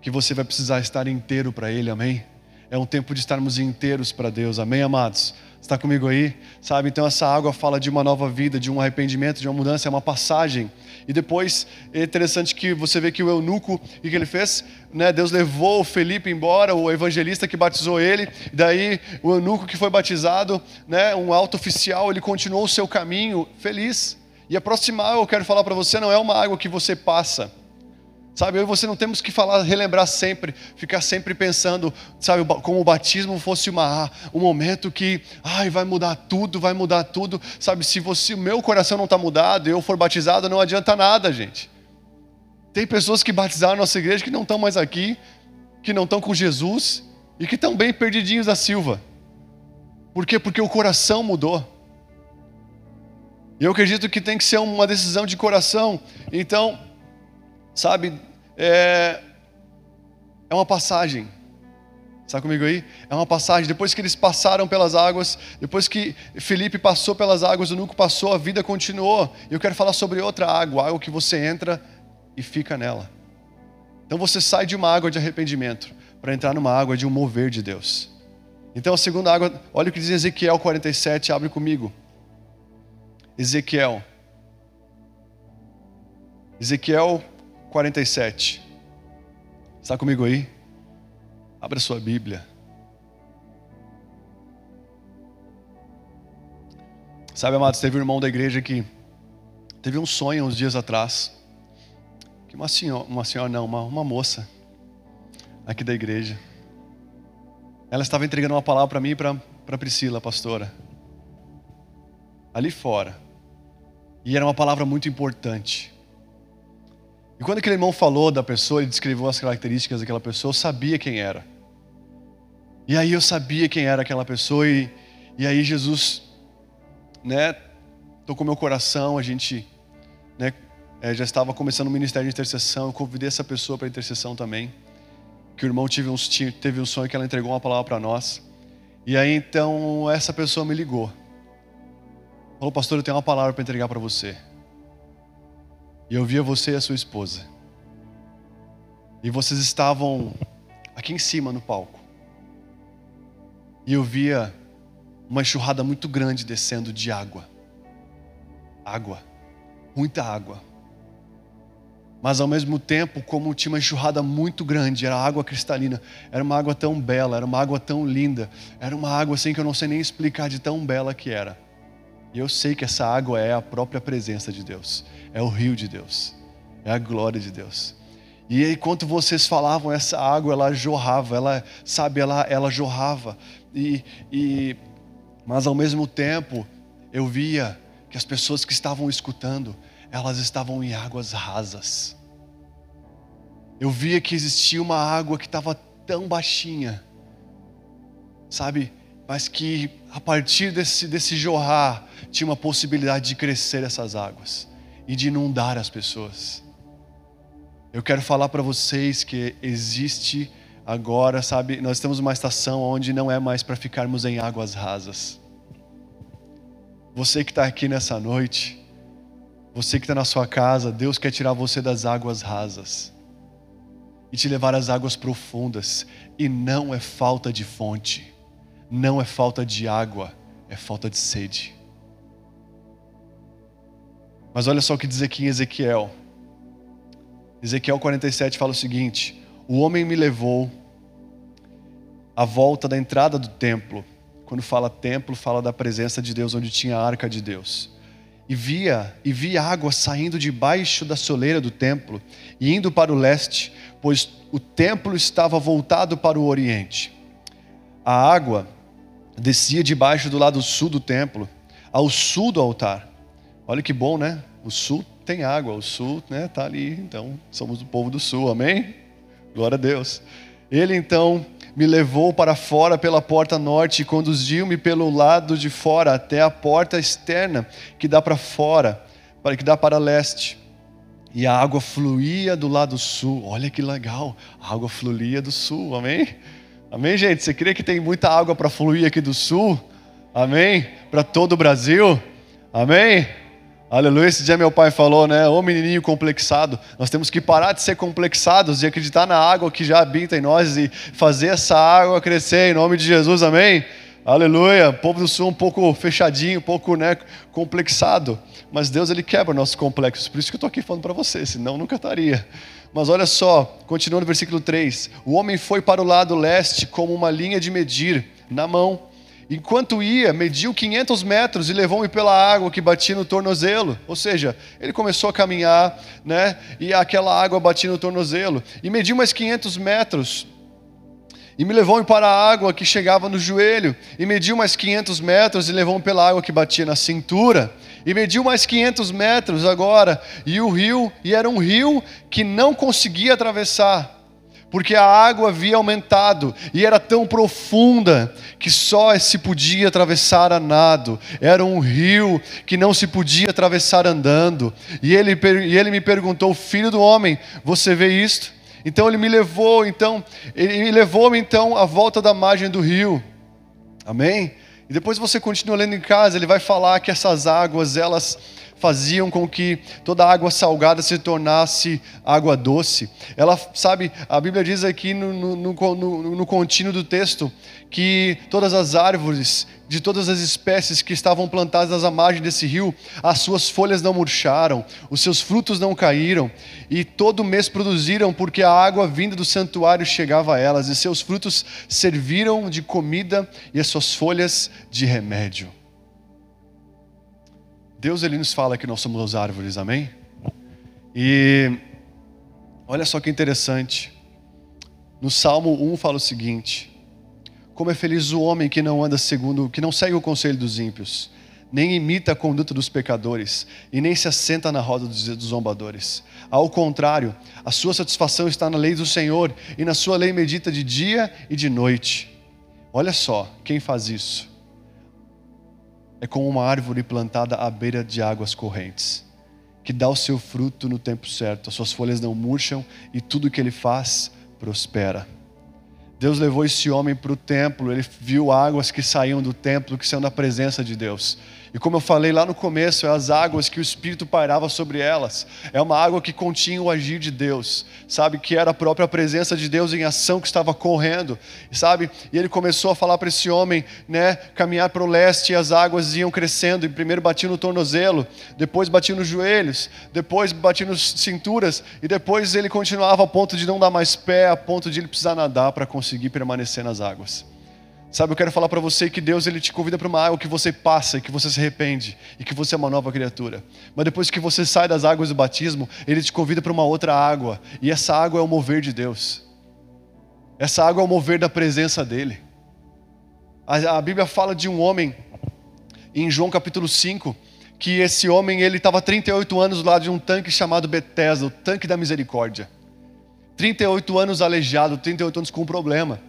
que você vai precisar estar inteiro para Ele, amém? É um tempo de estarmos inteiros para Deus, amém, amados? Está comigo aí? Sabe? Então essa água fala de uma nova vida, de um arrependimento, de uma mudança, é uma passagem. E depois é interessante que você vê que o eunuco, o que ele fez? Né? Deus levou o Felipe embora, o evangelista que batizou ele. Daí o eunuco que foi batizado, né? um alto oficial, ele continuou o seu caminho feliz. E a próxima água, eu quero falar para você, não é uma água que você passa Sabe, eu e você não temos que falar, relembrar sempre, ficar sempre pensando, sabe, como o batismo fosse uma, um momento que, ai, vai mudar tudo, vai mudar tudo. Sabe, se você, o meu coração não está mudado, eu for batizado, não adianta nada, gente. Tem pessoas que batizaram a nossa igreja que não estão mais aqui, que não estão com Jesus e que estão bem perdidinhos da Silva. Por quê? Porque o coração mudou. E eu acredito que tem que ser uma decisão de coração. Então, Sabe, é, é uma passagem. Está comigo aí? É uma passagem. Depois que eles passaram pelas águas, depois que Felipe passou pelas águas, o Nuco passou, a vida continuou. E eu quero falar sobre outra água, água que você entra e fica nela. Então você sai de uma água de arrependimento para entrar numa água de um mover de Deus. Então a segunda água, olha o que diz Ezequiel 47, abre comigo. Ezequiel. Ezequiel 47. Está comigo aí? Abra sua Bíblia. Sabe, amados, teve um irmão da igreja que teve um sonho uns dias atrás. Que uma senhora, uma senhora não, uma, uma moça aqui da igreja. Ela estava entregando uma palavra para mim e para Priscila, pastora. Ali fora. E era uma palavra muito importante. E quando aquele irmão falou da pessoa, ele descreveu as características daquela pessoa, eu sabia quem era. E aí eu sabia quem era aquela pessoa e, e aí Jesus, né, tocou meu coração, a gente, né, é, já estava começando o ministério de intercessão, eu convidei essa pessoa para intercessão também. Que o irmão teve um, teve um sonho que ela entregou uma palavra para nós. E aí então essa pessoa me ligou. Falou, pastor, eu tenho uma palavra para entregar para você. E eu via você e a sua esposa. E vocês estavam aqui em cima no palco. E eu via uma enxurrada muito grande descendo de água. Água. Muita água. mas ao mesmo tempo, como tinha uma enxurrada muito grande, era água cristalina, era uma água tão bela, era uma água tão linda, era uma água assim que eu não sei nem explicar de tão bela que era. E eu sei que essa água é a própria presença de Deus, é o rio de Deus, é a glória de Deus. E enquanto vocês falavam, essa água ela jorrava, ela, sabe, ela, ela jorrava. E, e, mas ao mesmo tempo, eu via que as pessoas que estavam escutando, elas estavam em águas rasas. Eu via que existia uma água que estava tão baixinha, sabe? Mas que a partir desse, desse jorrar tinha uma possibilidade de crescer essas águas e de inundar as pessoas. Eu quero falar para vocês que existe agora, sabe? Nós temos uma estação onde não é mais para ficarmos em águas rasas. Você que está aqui nessa noite, você que está na sua casa, Deus quer tirar você das águas rasas e te levar às águas profundas. E não é falta de fonte, não é falta de água, é falta de sede. Mas olha só o que diz aqui em Ezequiel. Ezequiel 47 fala o seguinte: O homem me levou à volta da entrada do templo. Quando fala templo, fala da presença de Deus, onde tinha a arca de Deus e via e via água saindo debaixo da soleira do templo e indo para o leste, pois o templo estava voltado para o oriente. A água descia debaixo do lado sul do templo, ao sul do altar. Olha que bom, né? O sul tem água, o sul, né, tá ali. Então, somos o povo do sul. Amém? Glória a Deus. Ele então me levou para fora pela porta norte e conduziu-me pelo lado de fora até a porta externa que dá para fora, para que dá para leste. E a água fluía do lado sul. Olha que legal, a água fluía do sul. Amém? Amém, gente? Você crê que tem muita água para fluir aqui do sul? Amém? Para todo o Brasil? Amém? Aleluia. Esse dia meu pai falou, né? Ô menininho complexado, nós temos que parar de ser complexados e acreditar na água que já habita em nós e fazer essa água crescer em nome de Jesus, amém? Aleluia. O povo do sul um pouco fechadinho, um pouco né, complexado. Mas Deus ele quebra nossos complexos. Por isso que eu estou aqui falando para você, senão nunca estaria. Mas olha só, continuando no versículo 3: O homem foi para o lado leste como uma linha de medir na mão Enquanto ia, mediu 500 metros e levou-me pela água que batia no tornozelo. Ou seja, ele começou a caminhar, né? E aquela água batia no tornozelo. E mediu mais 500 metros. E me levou-me para a água que chegava no joelho. E mediu mais 500 metros e levou-me pela água que batia na cintura. E mediu mais 500 metros agora. E o rio, e era um rio que não conseguia atravessar porque a água havia aumentado e era tão profunda que só se podia atravessar a nado. Era um rio que não se podia atravessar andando. E ele, e ele me perguntou: Filho do homem, você vê isto? Então ele me levou, então ele me levou-me então à volta da margem do rio. Amém? E depois você continua lendo em casa, ele vai falar que essas águas elas faziam com que toda água salgada se tornasse água doce. Ela, sabe, a Bíblia diz aqui no, no, no, no contínuo do texto que todas as árvores de todas as espécies que estavam plantadas à margem desse rio, as suas folhas não murcharam, os seus frutos não caíram, e todo mês produziram, porque a água vinda do santuário chegava a elas, e seus frutos serviram de comida e as suas folhas de remédio. Deus ele nos fala que nós somos as árvores, amém? E olha só que interessante. No Salmo 1 fala o seguinte: Como é feliz o homem que não anda segundo, que não segue o conselho dos ímpios, nem imita a conduta dos pecadores, e nem se assenta na roda dos zombadores. Ao contrário, a sua satisfação está na lei do Senhor, e na sua lei medita de dia e de noite. Olha só, quem faz isso? É como uma árvore plantada à beira de águas correntes, que dá o seu fruto no tempo certo, as suas folhas não murcham e tudo que ele faz prospera. Deus levou esse homem para o templo, ele viu águas que saíam do templo, que saiam da presença de Deus. E como eu falei lá no começo, é as águas que o Espírito pairava sobre elas. É uma água que continha o agir de Deus, sabe? Que era a própria presença de Deus em ação que estava correndo, sabe? E ele começou a falar para esse homem, né? Caminhar para o leste e as águas iam crescendo. E primeiro batia no tornozelo, depois batia nos joelhos, depois batia nas cinturas. E depois ele continuava a ponto de não dar mais pé, a ponto de ele precisar nadar para conseguir permanecer nas águas. Sabe, eu quero falar para você que Deus ele te convida para uma água que você passa, que você se arrepende e que você é uma nova criatura. Mas depois que você sai das águas do batismo, ele te convida para uma outra água, e essa água é o mover de Deus. Essa água é o mover da presença dele. A, a Bíblia fala de um homem em João capítulo 5, que esse homem ele estava 38 anos lá de um tanque chamado Betesda, o tanque da misericórdia. 38 anos aleijado, 38 anos com problema.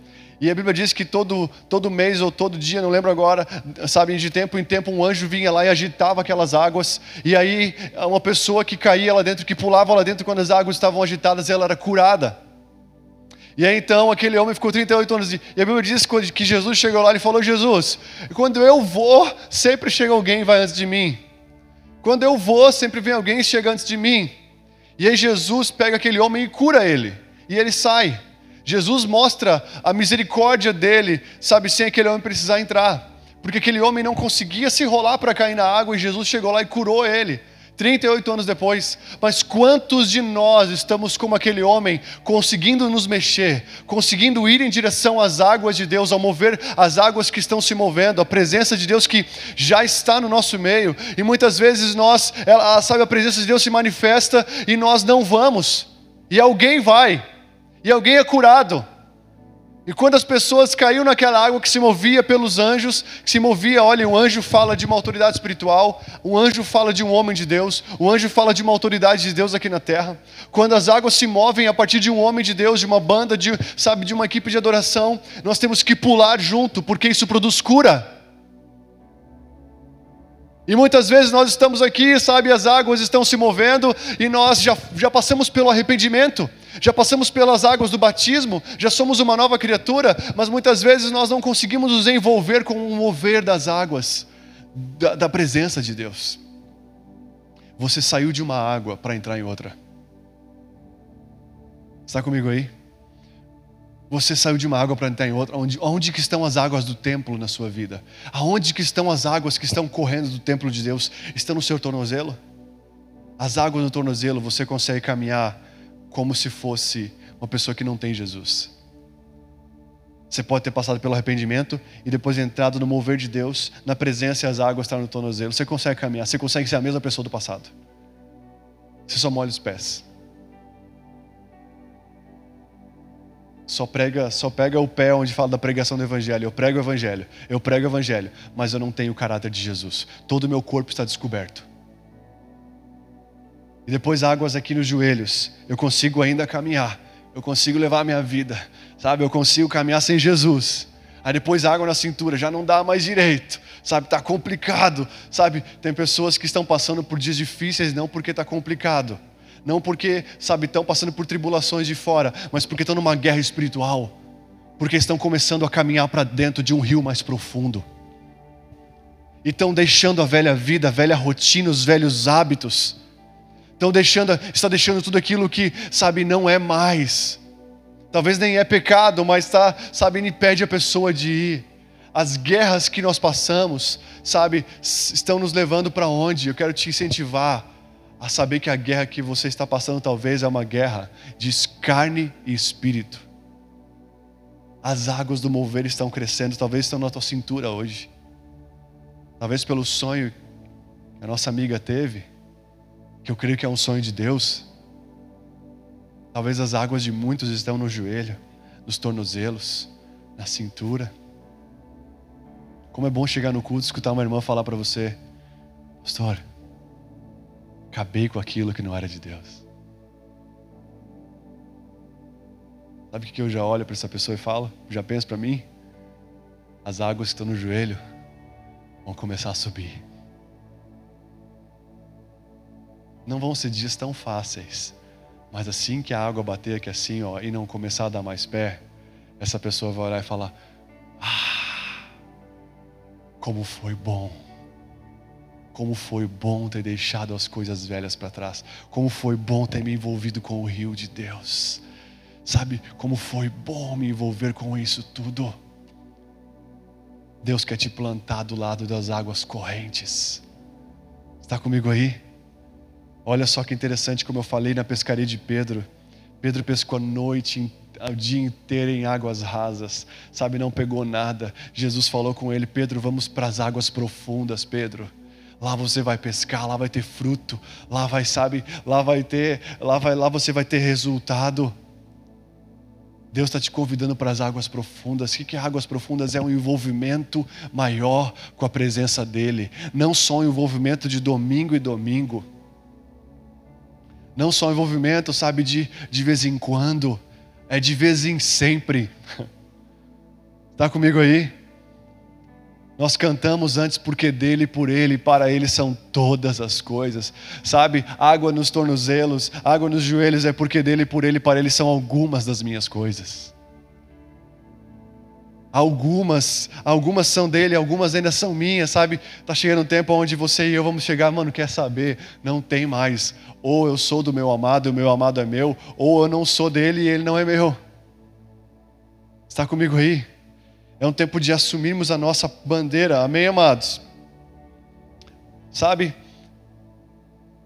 E a Bíblia diz que todo, todo mês ou todo dia, não lembro agora, sabe, de tempo em tempo, um anjo vinha lá e agitava aquelas águas. E aí, uma pessoa que caía lá dentro, que pulava lá dentro quando as águas estavam agitadas, ela era curada. E aí então aquele homem ficou 38 anos. E a Bíblia diz que Jesus chegou lá e falou: Jesus, quando eu vou, sempre chega alguém e vai antes de mim. Quando eu vou, sempre vem alguém e chega antes de mim. E aí Jesus pega aquele homem e cura ele. E ele sai. Jesus mostra a misericórdia dele, sabe, sem aquele homem precisar entrar. Porque aquele homem não conseguia se rolar para cair na água e Jesus chegou lá e curou ele. 38 anos depois, mas quantos de nós estamos como aquele homem, conseguindo nos mexer, conseguindo ir em direção às águas de Deus, ao mover as águas que estão se movendo, a presença de Deus que já está no nosso meio, e muitas vezes nós, ela, sabe, a presença de Deus se manifesta e nós não vamos, e alguém vai, e alguém é curado. E quando as pessoas caíram naquela água que se movia pelos anjos, que se movia, olha, um anjo fala de uma autoridade espiritual, um anjo fala de um homem de Deus, um anjo fala de uma autoridade de Deus aqui na terra. Quando as águas se movem a partir de um homem de Deus, de uma banda, de, sabe, de uma equipe de adoração, nós temos que pular junto, porque isso produz cura. E muitas vezes nós estamos aqui, sabe, as águas estão se movendo e nós já, já passamos pelo arrependimento, já passamos pelas águas do batismo, já somos uma nova criatura, mas muitas vezes nós não conseguimos nos envolver com o mover das águas, da, da presença de Deus. Você saiu de uma água para entrar em outra. Está comigo aí? Você saiu de uma água para entrar em outra. Onde, onde que estão as águas do templo na sua vida? Aonde que estão as águas que estão correndo do templo de Deus? Estão no seu tornozelo? As águas no tornozelo você consegue caminhar como se fosse uma pessoa que não tem Jesus. Você pode ter passado pelo arrependimento e depois entrado no mover de Deus, na presença e as águas estão no tornozelo. Você consegue caminhar, você consegue ser a mesma pessoa do passado. Você só molha os pés. Só prega, só pega o pé onde fala da pregação do evangelho. Eu prego o evangelho, eu prego o evangelho, mas eu não tenho o caráter de Jesus. Todo o meu corpo está descoberto. E depois águas aqui nos joelhos. Eu consigo ainda caminhar. Eu consigo levar a minha vida, sabe? Eu consigo caminhar sem Jesus. Aí depois água na cintura, já não dá mais direito, sabe? Tá complicado, sabe? Tem pessoas que estão passando por dias difíceis não porque está complicado, não porque, sabe, estão passando por tribulações de fora, mas porque estão numa guerra espiritual, porque estão começando a caminhar para dentro de um rio mais profundo. E estão deixando a velha vida, a velha rotina, os velhos hábitos. Estão deixando, está deixando tudo aquilo que, sabe, não é mais. Talvez nem é pecado, mas está, sabe, impede a pessoa de ir. As guerras que nós passamos, sabe, estão nos levando para onde? Eu quero te incentivar a saber que a guerra que você está passando talvez é uma guerra de carne e espírito. As águas do mover estão crescendo, talvez estão na tua cintura hoje. Talvez pelo sonho que a nossa amiga teve, que eu creio que é um sonho de Deus. Talvez as águas de muitos estão no joelho, nos tornozelos, na cintura. Como é bom chegar no culto e escutar uma irmã falar para você, pastor, acabei com aquilo que não era de Deus. Sabe o que eu já olho para essa pessoa e falo? Já penso para mim? As águas que estão no joelho vão começar a subir. Não vão ser dias tão fáceis, mas assim que a água bater aqui assim, ó, e não começar a dar mais pé, essa pessoa vai olhar e falar: Ah, como foi bom Como foi bom ter deixado as coisas velhas para trás. Como foi bom ter me envolvido com o rio de Deus. Sabe como foi bom me envolver com isso tudo. Deus quer te plantar do lado das águas correntes. Está comigo aí? Olha só que interessante, como eu falei na pescaria de Pedro. Pedro pescou a noite, o dia inteiro em águas rasas, sabe, não pegou nada. Jesus falou com ele: Pedro, vamos para as águas profundas, Pedro. Lá você vai pescar, lá vai ter fruto, lá vai, sabe, lá vai ter, lá vai, lá você vai ter resultado. Deus está te convidando para as águas profundas. O que é águas profundas? É um envolvimento maior com a presença dEle. Não só um envolvimento de domingo e domingo. Não só envolvimento, sabe, de, de vez em quando. É de vez em sempre. Está [LAUGHS] comigo aí? Nós cantamos antes porque dele, por ele, para ele são todas as coisas. Sabe? Água nos tornozelos, água nos joelhos é porque dele, por ele, para ele são algumas das minhas coisas. Algumas, algumas são dele, algumas ainda são minhas, sabe? Tá chegando um tempo onde você e eu vamos chegar, mano, quer saber? Não tem mais. Ou eu sou do meu amado, e o meu amado é meu, ou eu não sou dele e ele não é meu. Está comigo aí? É um tempo de assumirmos a nossa bandeira, amém, amados? Sabe,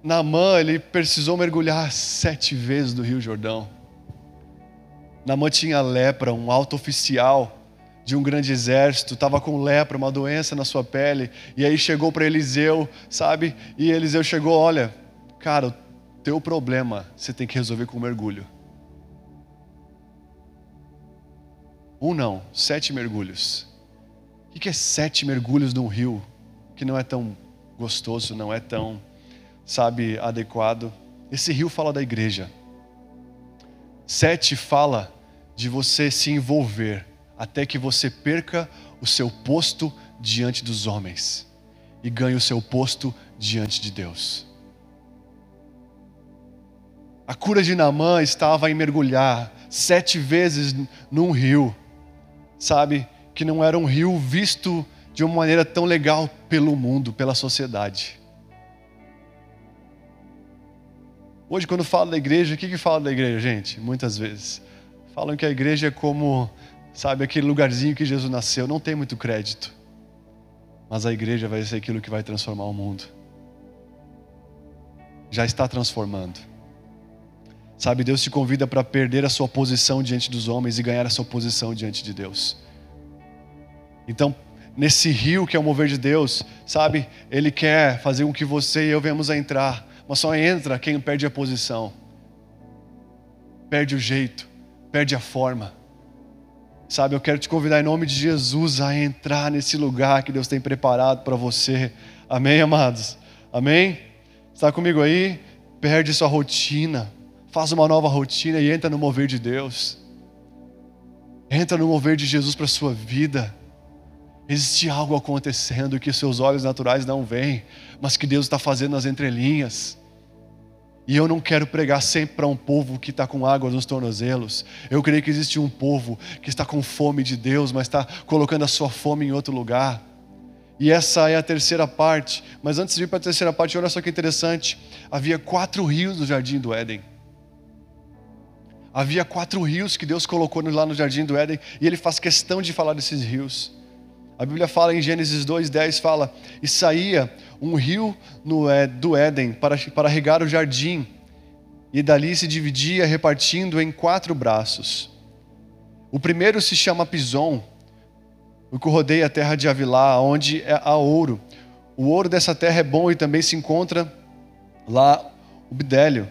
Namã, ele precisou mergulhar sete vezes no Rio Jordão. Namã tinha lepra, um alto oficial de um grande exército, estava com lepra, uma doença na sua pele, e aí chegou para Eliseu, sabe? E Eliseu chegou: Olha, cara, o teu problema você tem que resolver com mergulho. Um não, sete mergulhos. O que é sete mergulhos num rio que não é tão gostoso, não é tão, sabe, adequado? Esse rio fala da igreja. Sete fala de você se envolver até que você perca o seu posto diante dos homens e ganhe o seu posto diante de Deus. A cura de Naamã estava em mergulhar sete vezes num rio sabe, que não era um rio visto de uma maneira tão legal pelo mundo, pela sociedade. Hoje, quando falo da igreja, o que, que fala da igreja, gente? Muitas vezes. Falam que a igreja é como, sabe, aquele lugarzinho que Jesus nasceu. Não tem muito crédito. Mas a igreja vai ser aquilo que vai transformar o mundo. Já está transformando. Sabe, Deus te convida para perder a sua posição diante dos homens e ganhar a sua posição diante de Deus. Então, nesse rio que é o mover de Deus, sabe, Ele quer fazer com que você e eu venhamos a entrar, mas só entra quem perde a posição, perde o jeito, perde a forma. Sabe, eu quero te convidar em nome de Jesus a entrar nesse lugar que Deus tem preparado para você. Amém, amados? Amém? Está comigo aí? Perde sua rotina Faz uma nova rotina e entra no mover de Deus. Entra no mover de Jesus para sua vida. Existe algo acontecendo que seus olhos naturais não veem, mas que Deus está fazendo nas entrelinhas. E eu não quero pregar sempre para um povo que está com água nos tornozelos. Eu creio que existe um povo que está com fome de Deus, mas está colocando a sua fome em outro lugar. E essa é a terceira parte. Mas antes de ir para a terceira parte, olha só que interessante. Havia quatro rios no jardim do Éden. Havia quatro rios que Deus colocou lá no jardim do Éden e ele faz questão de falar desses rios. A Bíblia fala em Gênesis 2:10 fala: "E saía um rio no, do Éden para, para regar o jardim, e dali se dividia, repartindo em quatro braços. O primeiro se chama Pison, o que rodeia a terra de Avilá, onde é há ouro. O ouro dessa terra é bom e também se encontra lá o bidélio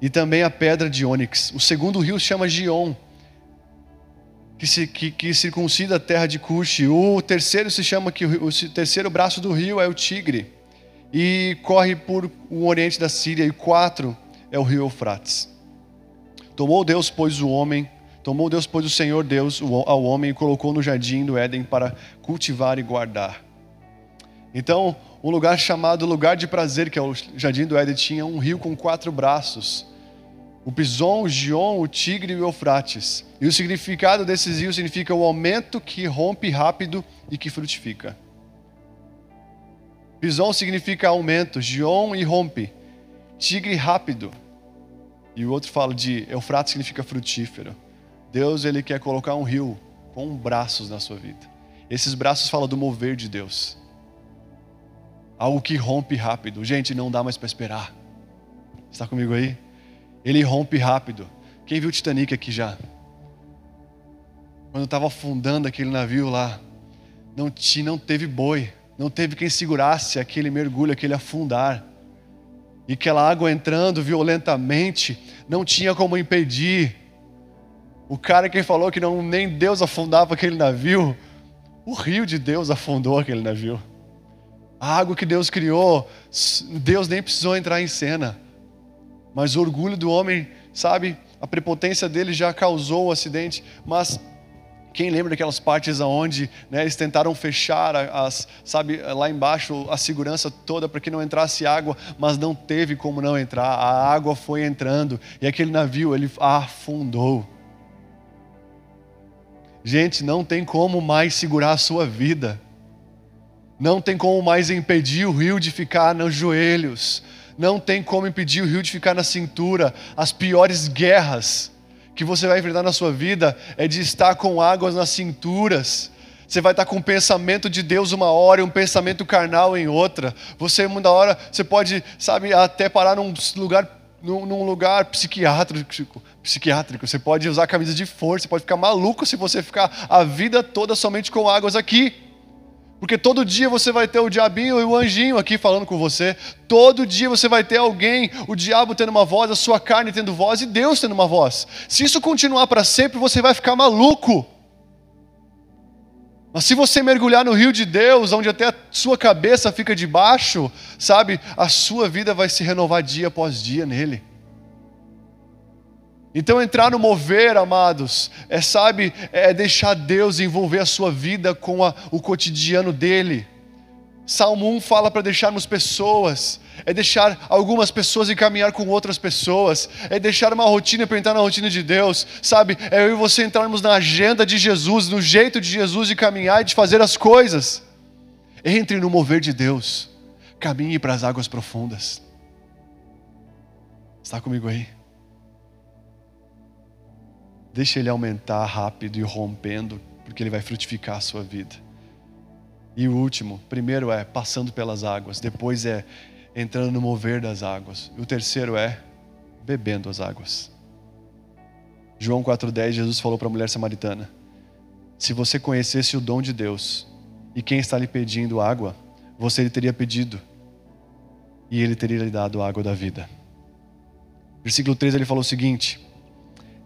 e também a pedra de ônix. O segundo rio se chama Gion, que, que, que circuncida a terra de Cuxi. O terceiro se chama que o, o terceiro braço do rio é o Tigre e corre por o oriente da Síria. E quatro é o rio Eufrates. Tomou Deus, pois o homem, tomou Deus, pois o Senhor Deus ao homem e colocou no jardim do Éden para cultivar e guardar. Então, um lugar chamado lugar de prazer, que é o jardim do Éden, tinha um rio com quatro braços o Pison, o Gion, o Tigre e o Eufrates. E o significado desses rios significa o aumento que rompe rápido e que frutifica. Pison significa aumento, Gion e rompe. Tigre rápido. E o outro fala de Eufrates significa frutífero. Deus ele quer colocar um rio com braços na sua vida. Esses braços falam do mover de Deus. Algo que rompe rápido. Gente, não dá mais para esperar. Está comigo aí? Ele rompe rápido. Quem viu o Titanic aqui já? Quando estava afundando aquele navio lá, não, tinha, não teve boi, não teve quem segurasse aquele mergulho, aquele afundar. E aquela água entrando violentamente, não tinha como impedir. O cara que falou que não, nem Deus afundava aquele navio, o rio de Deus afundou aquele navio. A água que Deus criou, Deus nem precisou entrar em cena. Mas o orgulho do homem, sabe, a prepotência dele já causou o acidente. Mas quem lembra daquelas partes aonde né, eles tentaram fechar as, sabe, lá embaixo a segurança toda para que não entrasse água, mas não teve como não entrar. A água foi entrando e aquele navio ele afundou. Gente, não tem como mais segurar a sua vida. Não tem como mais impedir o rio de ficar nos joelhos. Não tem como impedir o rio de ficar na cintura. As piores guerras que você vai enfrentar na sua vida é de estar com águas nas cinturas. Você vai estar com o pensamento de Deus uma hora e um pensamento carnal em outra. Você, uma hora, você pode, sabe, até parar num lugar, num, lugar psiquiátrico, psiquiátrico. Você pode usar camisa de força, você pode ficar maluco se você ficar a vida toda somente com águas aqui. Porque todo dia você vai ter o diabinho e o anjinho aqui falando com você. Todo dia você vai ter alguém, o diabo tendo uma voz, a sua carne tendo voz e Deus tendo uma voz. Se isso continuar para sempre, você vai ficar maluco. Mas se você mergulhar no rio de Deus, onde até a sua cabeça fica debaixo, sabe, a sua vida vai se renovar dia após dia nele. Então, entrar no mover, amados, é, sabe, é deixar Deus envolver a sua vida com a, o cotidiano dele. Salmo 1 fala para deixarmos pessoas, é deixar algumas pessoas e caminhar com outras pessoas, é deixar uma rotina para entrar na rotina de Deus, sabe? É eu e você entrarmos na agenda de Jesus, no jeito de Jesus de caminhar e de fazer as coisas. Entre no mover de Deus, caminhe para as águas profundas. Está comigo aí? Deixa ele aumentar rápido e rompendo, porque ele vai frutificar a sua vida. E o último, primeiro é passando pelas águas, depois é entrando no mover das águas. E o terceiro é bebendo as águas. João 4,10, Jesus falou para a mulher samaritana: Se você conhecesse o dom de Deus e quem está lhe pedindo água, você lhe teria pedido e ele teria lhe dado a água da vida. Versículo 3 ele falou o seguinte: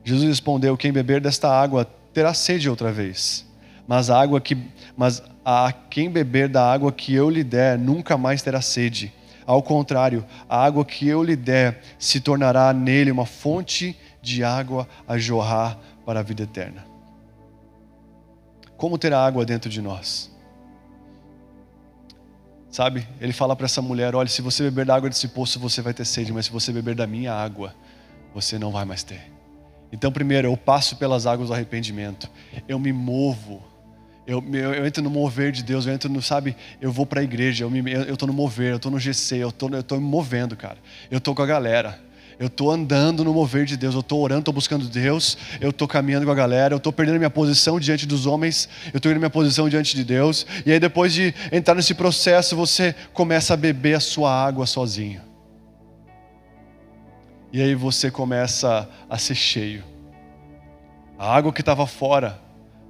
Jesus respondeu: Quem beber desta água terá sede outra vez. Mas a água que mas a quem beber da água que eu lhe der nunca mais terá sede. Ao contrário, a água que eu lhe der se tornará nele uma fonte de água a jorrar para a vida eterna. Como ter água dentro de nós? Sabe? Ele fala para essa mulher: olha, se você beber da água desse poço, você vai ter sede, mas se você beber da minha água, você não vai mais ter. Então, primeiro, eu passo pelas águas do arrependimento. Eu me movo. Eu, eu, eu entro no mover de Deus. Eu entro no, sabe, eu vou para a igreja. Eu estou no mover, eu estou no GC. Eu tô, estou me movendo, cara. Eu estou com a galera. Eu estou andando no mover de Deus. Eu estou orando, estou buscando Deus. Eu estou caminhando com a galera. Eu estou perdendo minha posição diante dos homens. Eu estou indo minha posição diante de Deus. E aí, depois de entrar nesse processo, você começa a beber a sua água sozinho. E aí você começa a ser cheio. A água que estava fora,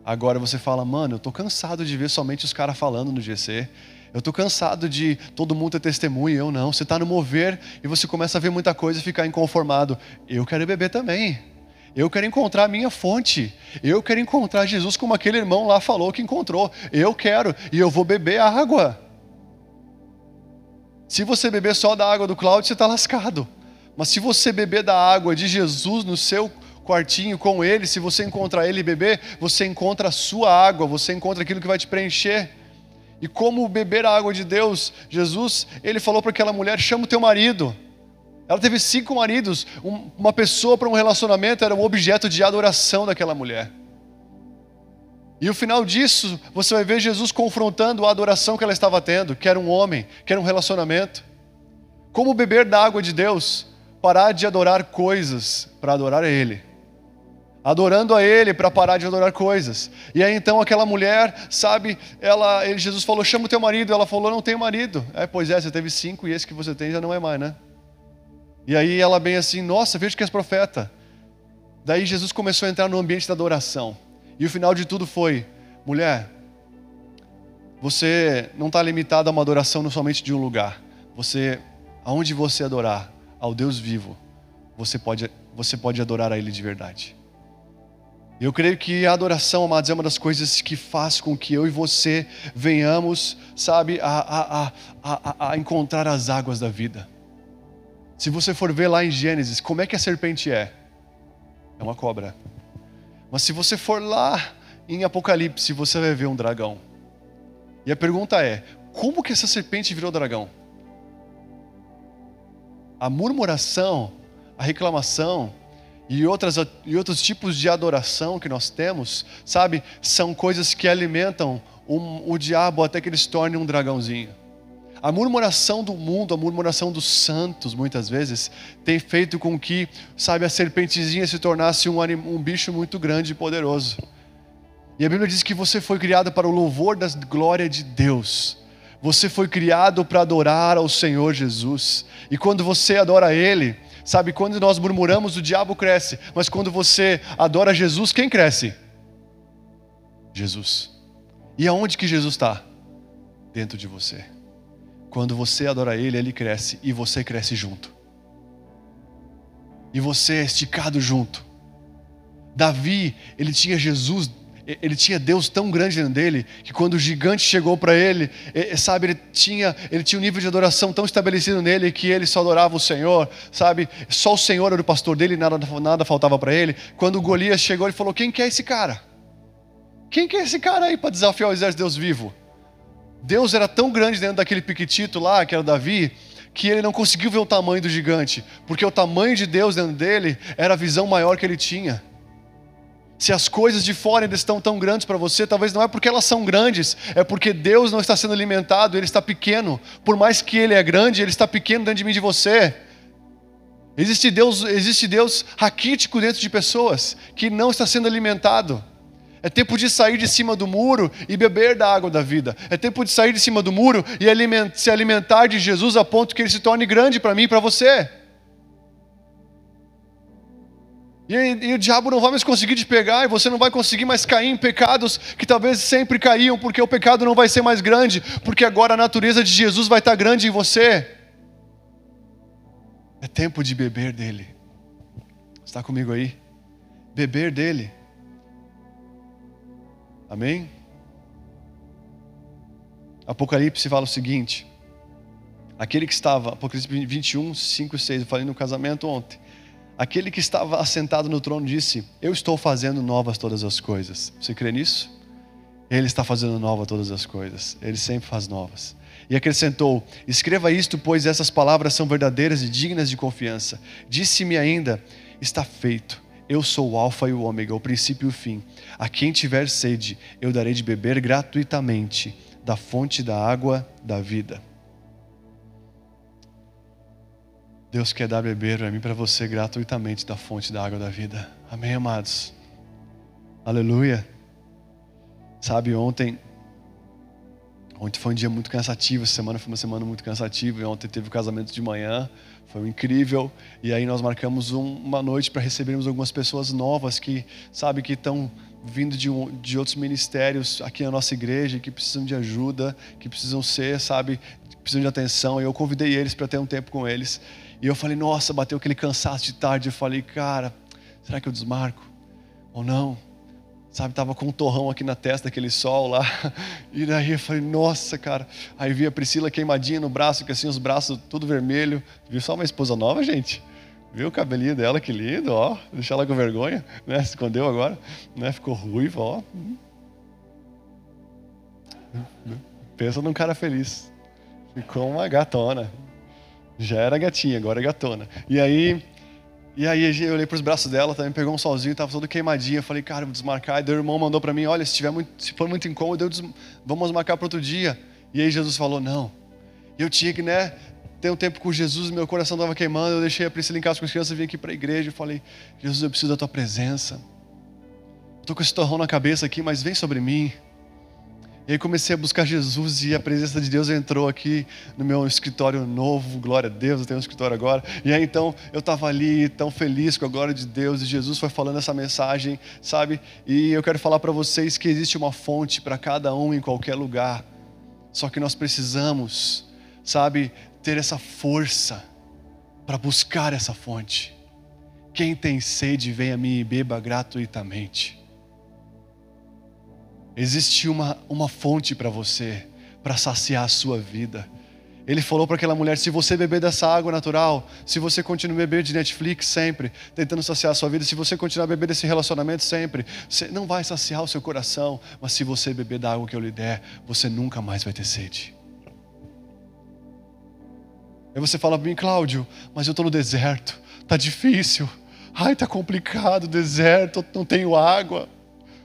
agora você fala, mano, eu estou cansado de ver somente os caras falando no GC. Eu estou cansado de todo mundo ter testemunho, eu não. Você está no mover e você começa a ver muita coisa e ficar inconformado. Eu quero beber também. Eu quero encontrar a minha fonte. Eu quero encontrar Jesus como aquele irmão lá falou que encontrou. Eu quero e eu vou beber a água. Se você beber só da água do Cláudio, você está lascado. Mas se você beber da água de Jesus no seu quartinho com ele, se você encontrar ele e beber, você encontra a sua água, você encontra aquilo que vai te preencher. E como beber a água de Deus, Jesus, ele falou para aquela mulher: chama o teu marido. Ela teve cinco maridos, uma pessoa para um relacionamento era o objeto de adoração daquela mulher. E o final disso, você vai ver Jesus confrontando a adoração que ela estava tendo, que era um homem, que era um relacionamento. Como beber da água de Deus, parar de adorar coisas para adorar a Ele. Adorando a Ele para parar de adorar coisas. E aí então aquela mulher, sabe, ela, ele, Jesus falou: chama o teu marido. Ela falou: não tenho marido. É, pois é, você teve cinco e esse que você tem já não é mais, né? E aí ela bem assim: nossa, vejo que és profeta. Daí Jesus começou a entrar no ambiente da adoração. E o final de tudo foi: mulher, você não está limitado a uma adoração não somente de um lugar. Você, aonde você adorar ao Deus vivo, você pode, você pode adorar a Ele de verdade. Eu creio que a adoração, amados, é uma das coisas que faz com que eu e você venhamos, sabe, a, a, a, a, encontrar as águas da vida. Se você for ver lá em Gênesis, como é que a serpente é? É uma cobra. Mas se você for lá em Apocalipse, você vai ver um dragão. E a pergunta é: como que essa serpente virou dragão? A murmuração, a reclamação e, outras, e outros tipos de adoração que nós temos, sabe, são coisas que alimentam um, o diabo até que ele se torne um dragãozinho. A murmuração do mundo, a murmuração dos santos, muitas vezes, tem feito com que, sabe, a serpentezinha se tornasse um, um bicho muito grande e poderoso. E a Bíblia diz que você foi criado para o louvor da glória de Deus. Você foi criado para adorar ao Senhor Jesus. E quando você adora Ele, sabe, quando nós murmuramos, o diabo cresce. Mas quando você adora Jesus, quem cresce? Jesus. E aonde que Jesus está? Dentro de você. Quando você adora Ele, Ele cresce e você cresce junto. E você é esticado junto. Davi, ele tinha Jesus, ele tinha Deus tão grande dentro dele, que quando o gigante chegou para ele, sabe, ele tinha, ele tinha um nível de adoração tão estabelecido nele que ele só adorava o Senhor, sabe? Só o Senhor era o pastor dele, nada, nada faltava para ele. Quando Golias chegou, ele falou: Quem que é esse cara? Quem que é esse cara aí para desafiar o exército de Deus vivo? Deus era tão grande dentro daquele piquitito lá, que era Davi, que ele não conseguiu ver o tamanho do gigante, porque o tamanho de Deus dentro dele era a visão maior que ele tinha. Se as coisas de fora ainda estão tão grandes para você, talvez não é porque elas são grandes, é porque Deus não está sendo alimentado, ele está pequeno. Por mais que ele é grande, ele está pequeno dentro de mim e de você. Existe Deus, existe Deus raquítico dentro de pessoas que não está sendo alimentado. É tempo de sair de cima do muro e beber da água da vida. É tempo de sair de cima do muro e se alimentar de Jesus a ponto que ele se torne grande para mim e para você. E, e, o diabo não vai mais conseguir te pegar, e você não vai conseguir mais cair em pecados que talvez sempre caíam, porque o pecado não vai ser mais grande, porque agora a natureza de Jesus vai estar grande em você. É tempo de beber dele. Está comigo aí? Beber dele. Amém? Apocalipse fala o seguinte: aquele que estava, Apocalipse 21, 5 e 6, eu falei no casamento ontem. Aquele que estava assentado no trono disse: Eu estou fazendo novas todas as coisas. Você crê nisso? Ele está fazendo novas todas as coisas. Ele sempre faz novas. E acrescentou: Escreva isto, pois essas palavras são verdadeiras e dignas de confiança. Disse-me ainda: Está feito. Eu sou o Alfa e o Ômega, o princípio e o fim. A quem tiver sede, eu darei de beber gratuitamente da fonte da água da vida. Deus quer dar beber para mim para você gratuitamente da fonte da água da vida. Amém, amados? Aleluia. Sabe, ontem Ontem foi um dia muito cansativo, essa semana foi uma semana muito cansativa. Ontem teve o casamento de manhã, foi incrível. E aí nós marcamos um, uma noite para recebermos algumas pessoas novas que, sabe, que estão vindo de, um, de outros ministérios aqui na nossa igreja, que precisam de ajuda, que precisam ser, sabe, precisam de atenção. E eu convidei eles para ter um tempo com eles. E eu falei, nossa, bateu aquele cansaço de tarde. Eu falei, cara, será que eu desmarco? Ou não? sabe, tava com um torrão aqui na testa, aquele sol lá. [LAUGHS] E daí eu falei, nossa, cara. Aí vi a Priscila queimadinha no braço, que assim, os braços tudo vermelho. Viu só uma esposa nova, gente? Viu o cabelinho dela, que lindo, ó. Deixar ela com vergonha, né? Escondeu agora, né? Ficou ruiva, ó. Pensa num cara feliz. Ficou uma gatona. Já era gatinha, agora é gatona. E aí, E aí eu olhei para os braços dela, também pegou um solzinho, estava todo queimadinho. Eu falei, cara, vou desmarcar. E daí o irmão mandou para mim, olha, se, tiver muito, se for muito incômodo, des... vamos marcar para outro dia. E aí Jesus falou, não. E eu tinha que, né, ter um tempo com Jesus, meu coração estava queimando. Eu deixei a Priscila em casa com as crianças, vim aqui para a igreja e falei, Jesus, eu preciso da tua presença. Estou com esse torrão na cabeça aqui, mas vem sobre mim. E aí comecei a buscar Jesus e a presença de Deus entrou aqui no meu escritório novo, glória a Deus, eu tenho um escritório agora. E aí então eu estava ali tão feliz com a glória de Deus e Jesus foi falando essa mensagem, sabe? E eu quero falar para vocês que existe uma fonte para cada um em qualquer lugar. Só que nós precisamos, sabe, ter essa força para buscar essa fonte. Quem tem sede, venha a mim e beba gratuitamente. Existe uma, uma fonte para você, para saciar a sua vida. Ele falou para aquela mulher: se você beber dessa água natural, se você continuar beber de Netflix sempre, tentando saciar a sua vida, se você continuar beber desse relacionamento sempre, você não vai saciar o seu coração, mas se você beber da água que eu lhe der, você nunca mais vai ter sede. Aí você fala para mim, Cláudio, mas eu estou no deserto, tá difícil, ai, tá complicado, deserto, não tenho água,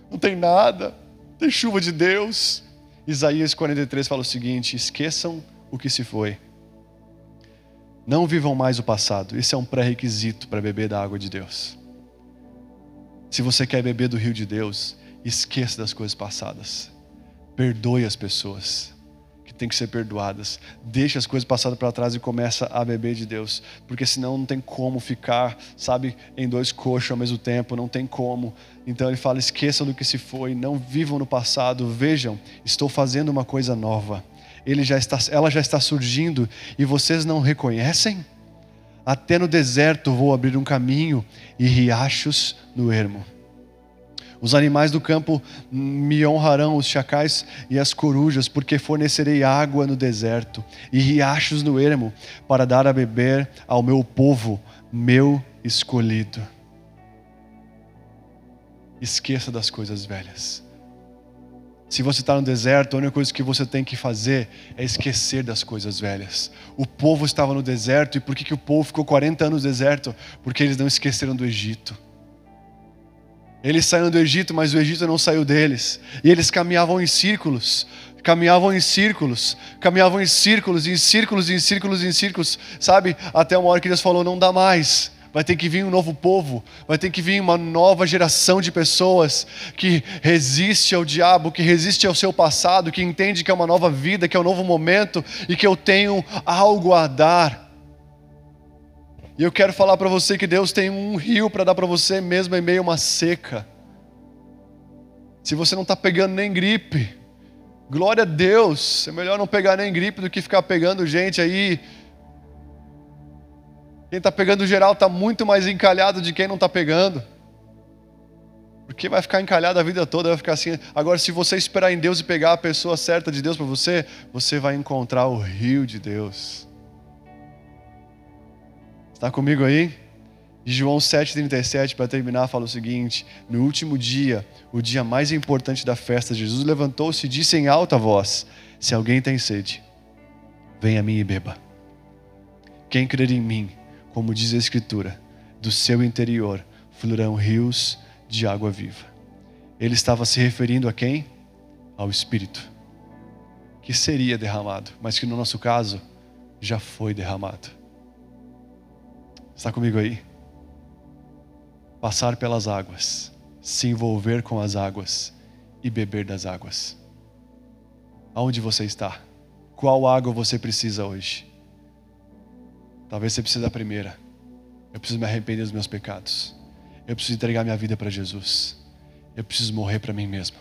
não tem nada tem chuva de Deus. Isaías 43 fala o seguinte: esqueçam o que se foi. Não vivam mais o passado. Isso é um pré-requisito para beber da água de Deus. Se você quer beber do rio de Deus, esqueça das coisas passadas. Perdoe as pessoas tem que ser perdoadas. Deixa as coisas passadas para trás e começa a beber de Deus, porque senão não tem como ficar, sabe, em dois coxos ao mesmo tempo, não tem como. Então ele fala: esqueçam do que se foi, não vivam no passado, vejam, estou fazendo uma coisa nova. Ele já está, ela já está surgindo e vocês não reconhecem? Até no deserto vou abrir um caminho e riachos no ermo. Os animais do campo me honrarão, os chacais e as corujas, porque fornecerei água no deserto e riachos no ermo, para dar a beber ao meu povo, meu escolhido. Esqueça das coisas velhas. Se você está no deserto, a única coisa que você tem que fazer é esquecer das coisas velhas. O povo estava no deserto, e por que, que o povo ficou 40 anos no deserto? Porque eles não esqueceram do Egito. Eles saíram do Egito, mas o Egito não saiu deles. E eles caminhavam em círculos, caminhavam em círculos, caminhavam em círculos, em círculos, em círculos, em círculos, sabe? Até uma hora que Deus falou: não dá mais. Vai ter que vir um novo povo, vai ter que vir uma nova geração de pessoas que resiste ao diabo, que resiste ao seu passado, que entende que é uma nova vida, que é um novo momento e que eu tenho algo a dar. E eu quero falar para você que Deus tem um rio para dar para você mesmo em meio a uma seca. Se você não está pegando nem gripe, glória a Deus. É melhor não pegar nem gripe do que ficar pegando gente aí. Quem está pegando geral está muito mais encalhado de quem não está pegando. Porque vai ficar encalhado a vida toda, vai ficar assim. Agora, se você esperar em Deus e pegar a pessoa certa de Deus para você, você vai encontrar o rio de Deus. Está comigo aí? João 7,37, para terminar, fala o seguinte: No último dia, o dia mais importante da festa, Jesus levantou-se e disse em alta voz: Se alguém tem sede, venha a mim e beba. Quem crer em mim, como diz a Escritura, do seu interior fluirão rios de água viva. Ele estava se referindo a quem? Ao Espírito, que seria derramado, mas que no nosso caso já foi derramado. Está comigo aí? Passar pelas águas, se envolver com as águas e beber das águas. Aonde você está? Qual água você precisa hoje? Talvez você precise da primeira. Eu preciso me arrepender dos meus pecados. Eu preciso entregar minha vida para Jesus. Eu preciso morrer para mim mesmo.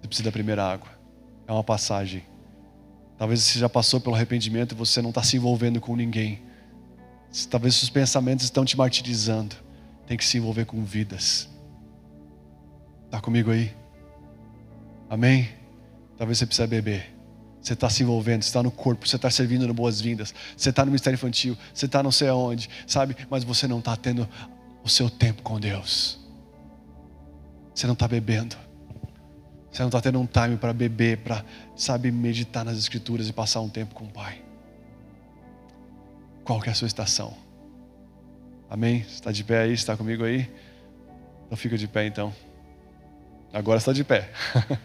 Você precisa da primeira água. É uma passagem. Talvez você já passou pelo arrependimento e você não está se envolvendo com ninguém. Talvez os pensamentos estão te martirizando. Tem que se envolver com vidas. Está comigo aí? Amém? Talvez você precise beber. Você está se envolvendo, você está no corpo, você está servindo no Boas-Vindas, você está no Ministério Infantil, você está não sei aonde, sabe? Mas você não está tendo o seu tempo com Deus. Você não está bebendo. Você não está tendo um time para beber, para, sabe, meditar nas Escrituras e passar um tempo com o Pai. Qual que é a sua estação? Amém? Está de pé aí? Está comigo aí? Então fica de pé então. Agora está de pé. [LAUGHS]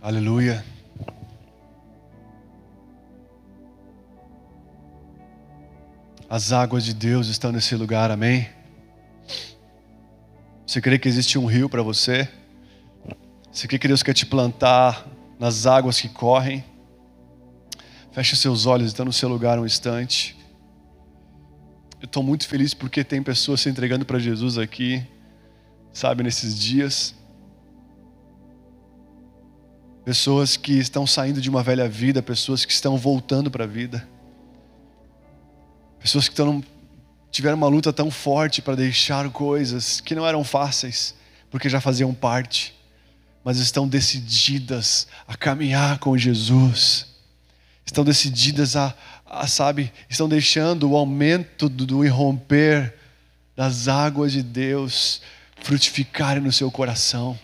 Aleluia. As águas de Deus estão nesse lugar, amém? Você crê que existe um rio para você? Crê que Deus quer te plantar nas águas que correm? Feche seus olhos, está no seu lugar um instante. Eu estou muito feliz porque tem pessoas se entregando para Jesus aqui, sabe, nesses dias. Pessoas que estão saindo de uma velha vida, pessoas que estão voltando para a vida. Pessoas que estão, tiveram uma luta tão forte para deixar coisas que não eram fáceis, porque já faziam parte, mas estão decididas a caminhar com Jesus. Estão decididas a, a sabe, estão deixando o aumento do, do irromper das águas de Deus frutificarem no seu coração.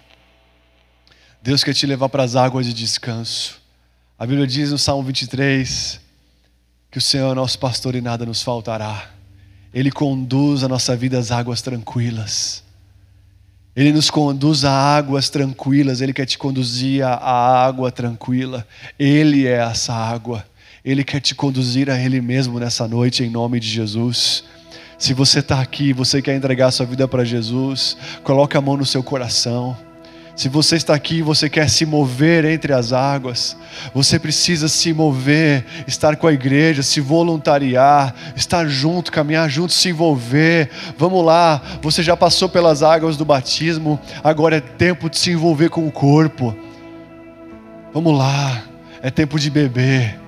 Deus quer te levar para as águas de descanso. A Bíblia diz no Salmo 23 que o Senhor é nosso pastor e nada nos faltará. Ele conduz a nossa vida às águas tranquilas. Ele nos conduz a águas tranquilas, Ele quer te conduzir à água tranquila. Ele é essa água. Ele quer te conduzir a Ele mesmo nessa noite, em nome de Jesus. Se você está aqui, você quer entregar sua vida para Jesus, coloque a mão no seu coração. Se você está aqui e você quer se mover entre as águas, você precisa se mover, estar com a igreja, se voluntariar, estar junto, caminhar junto, se envolver. Vamos lá, você já passou pelas águas do batismo, agora é tempo de se envolver com o corpo. Vamos lá, é tempo de beber.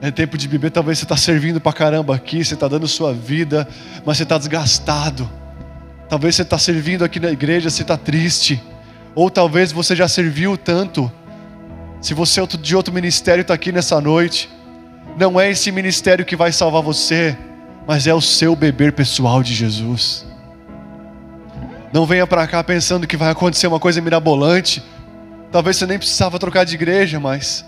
É tempo de beber, talvez você está servindo para caramba aqui, você está dando sua vida, mas você está desgastado. Talvez você está servindo aqui na igreja, você está triste. Ou talvez você já serviu tanto. Se você é de outro ministério está aqui nessa noite, não é esse ministério que vai salvar você, mas é o seu beber pessoal de Jesus. Não venha para cá pensando que vai acontecer uma coisa mirabolante. Talvez você nem precisava trocar de igreja, mas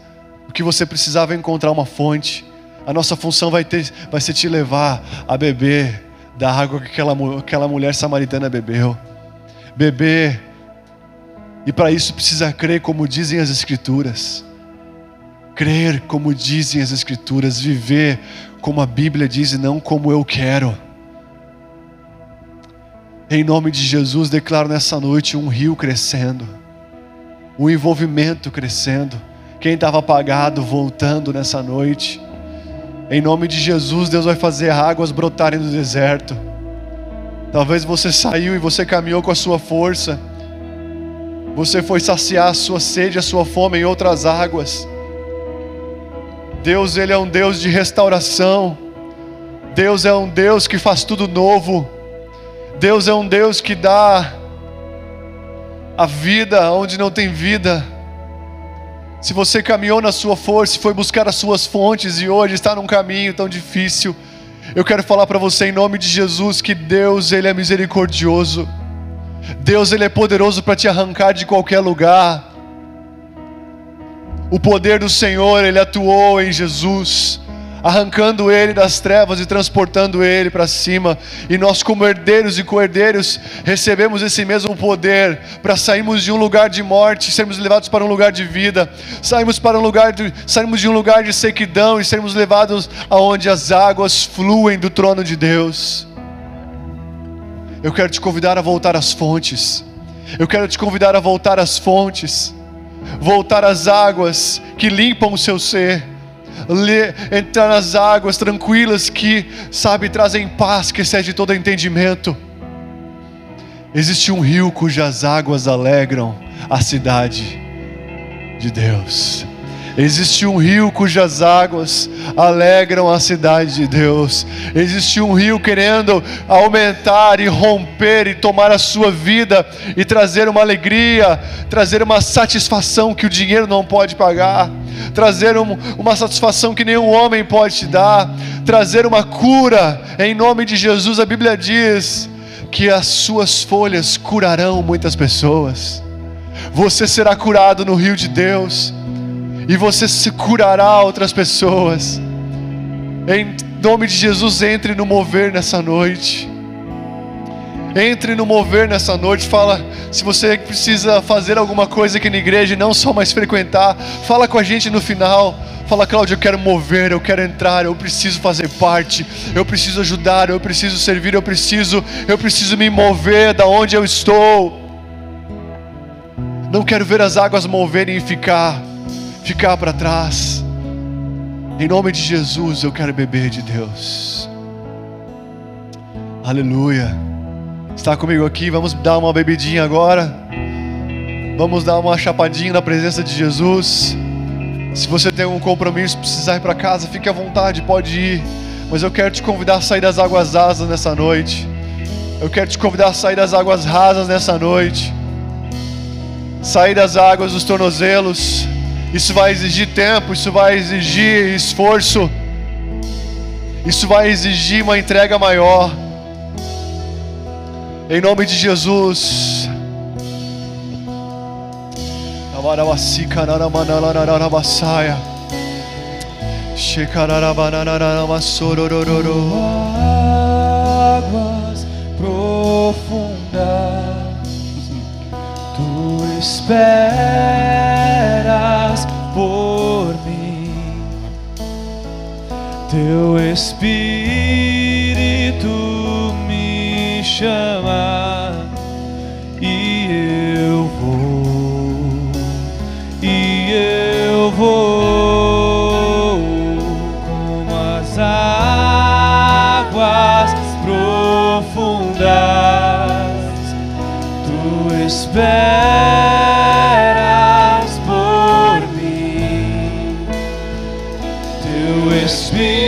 o que você precisava é encontrar uma fonte. A nossa função vai, ter, vai ser te levar a beber da água que aquela, aquela mulher samaritana bebeu. Beber e para isso precisa crer como dizem as Escrituras. Crer como dizem as Escrituras, viver como a Bíblia diz e não como eu quero. Em nome de Jesus, declaro nessa noite um rio crescendo, um envolvimento crescendo. Quem estava apagado voltando nessa noite. Em nome de Jesus, Deus vai fazer águas brotarem no deserto. Talvez você saiu e você caminhou com a sua força você foi saciar a sua sede, a sua fome em outras águas. Deus, Ele é um Deus de restauração. Deus é um Deus que faz tudo novo. Deus é um Deus que dá a vida onde não tem vida. Se você caminhou na sua força, foi buscar as suas fontes e hoje está num caminho tão difícil, eu quero falar para você em nome de Jesus que Deus, Ele é misericordioso. Deus ele é poderoso para te arrancar de qualquer lugar. O poder do Senhor, ele atuou em Jesus, arrancando ele das trevas e transportando ele para cima. E nós, como herdeiros e co-herdeiros, recebemos esse mesmo poder para sairmos de um lugar de morte, sermos levados para um lugar de vida, sairmos para um lugar de, sairmos de um lugar de sequidão e sermos levados aonde as águas fluem do trono de Deus. Eu quero te convidar a voltar às fontes. Eu quero te convidar a voltar às fontes, voltar às águas que limpam o seu ser, entrar nas águas tranquilas que, sabe, trazem paz que excede todo entendimento. Existe um rio cujas águas alegram a cidade de Deus. Existe um rio cujas águas alegram a cidade de Deus. Existe um rio querendo aumentar e romper e tomar a sua vida e trazer uma alegria, trazer uma satisfação que o dinheiro não pode pagar, trazer um, uma satisfação que nenhum homem pode te dar, trazer uma cura em nome de Jesus. A Bíblia diz que as suas folhas curarão muitas pessoas você será curado no rio de Deus, e você se curará outras pessoas. Em nome de Jesus, entre no mover nessa noite. Entre no mover nessa noite. Fala, se você precisa fazer alguma coisa aqui na igreja e não só mais frequentar, fala com a gente no final. Fala, Cláudio, eu quero mover, eu quero entrar, eu preciso fazer parte, eu preciso ajudar, eu preciso servir, eu preciso, eu preciso me mover da onde eu estou. Não quero ver as águas moverem e ficar, ficar para trás. Em nome de Jesus, eu quero beber de Deus. Aleluia. Está comigo aqui? Vamos dar uma bebidinha agora. Vamos dar uma chapadinha na presença de Jesus. Se você tem um compromisso, precisar ir para casa, fique à vontade, pode ir. Mas eu quero te convidar a sair das águas rasas nessa noite. Eu quero te convidar a sair das águas rasas nessa noite. Sair das águas dos tornozelos. Isso vai exigir tempo, isso vai exigir esforço. Isso vai exigir uma entrega maior. Em nome de Jesus. Águas profundas, esperas por mim, teu Espírito me chama e eu vou, e eu vou como as águas profundas. Tu esperas teu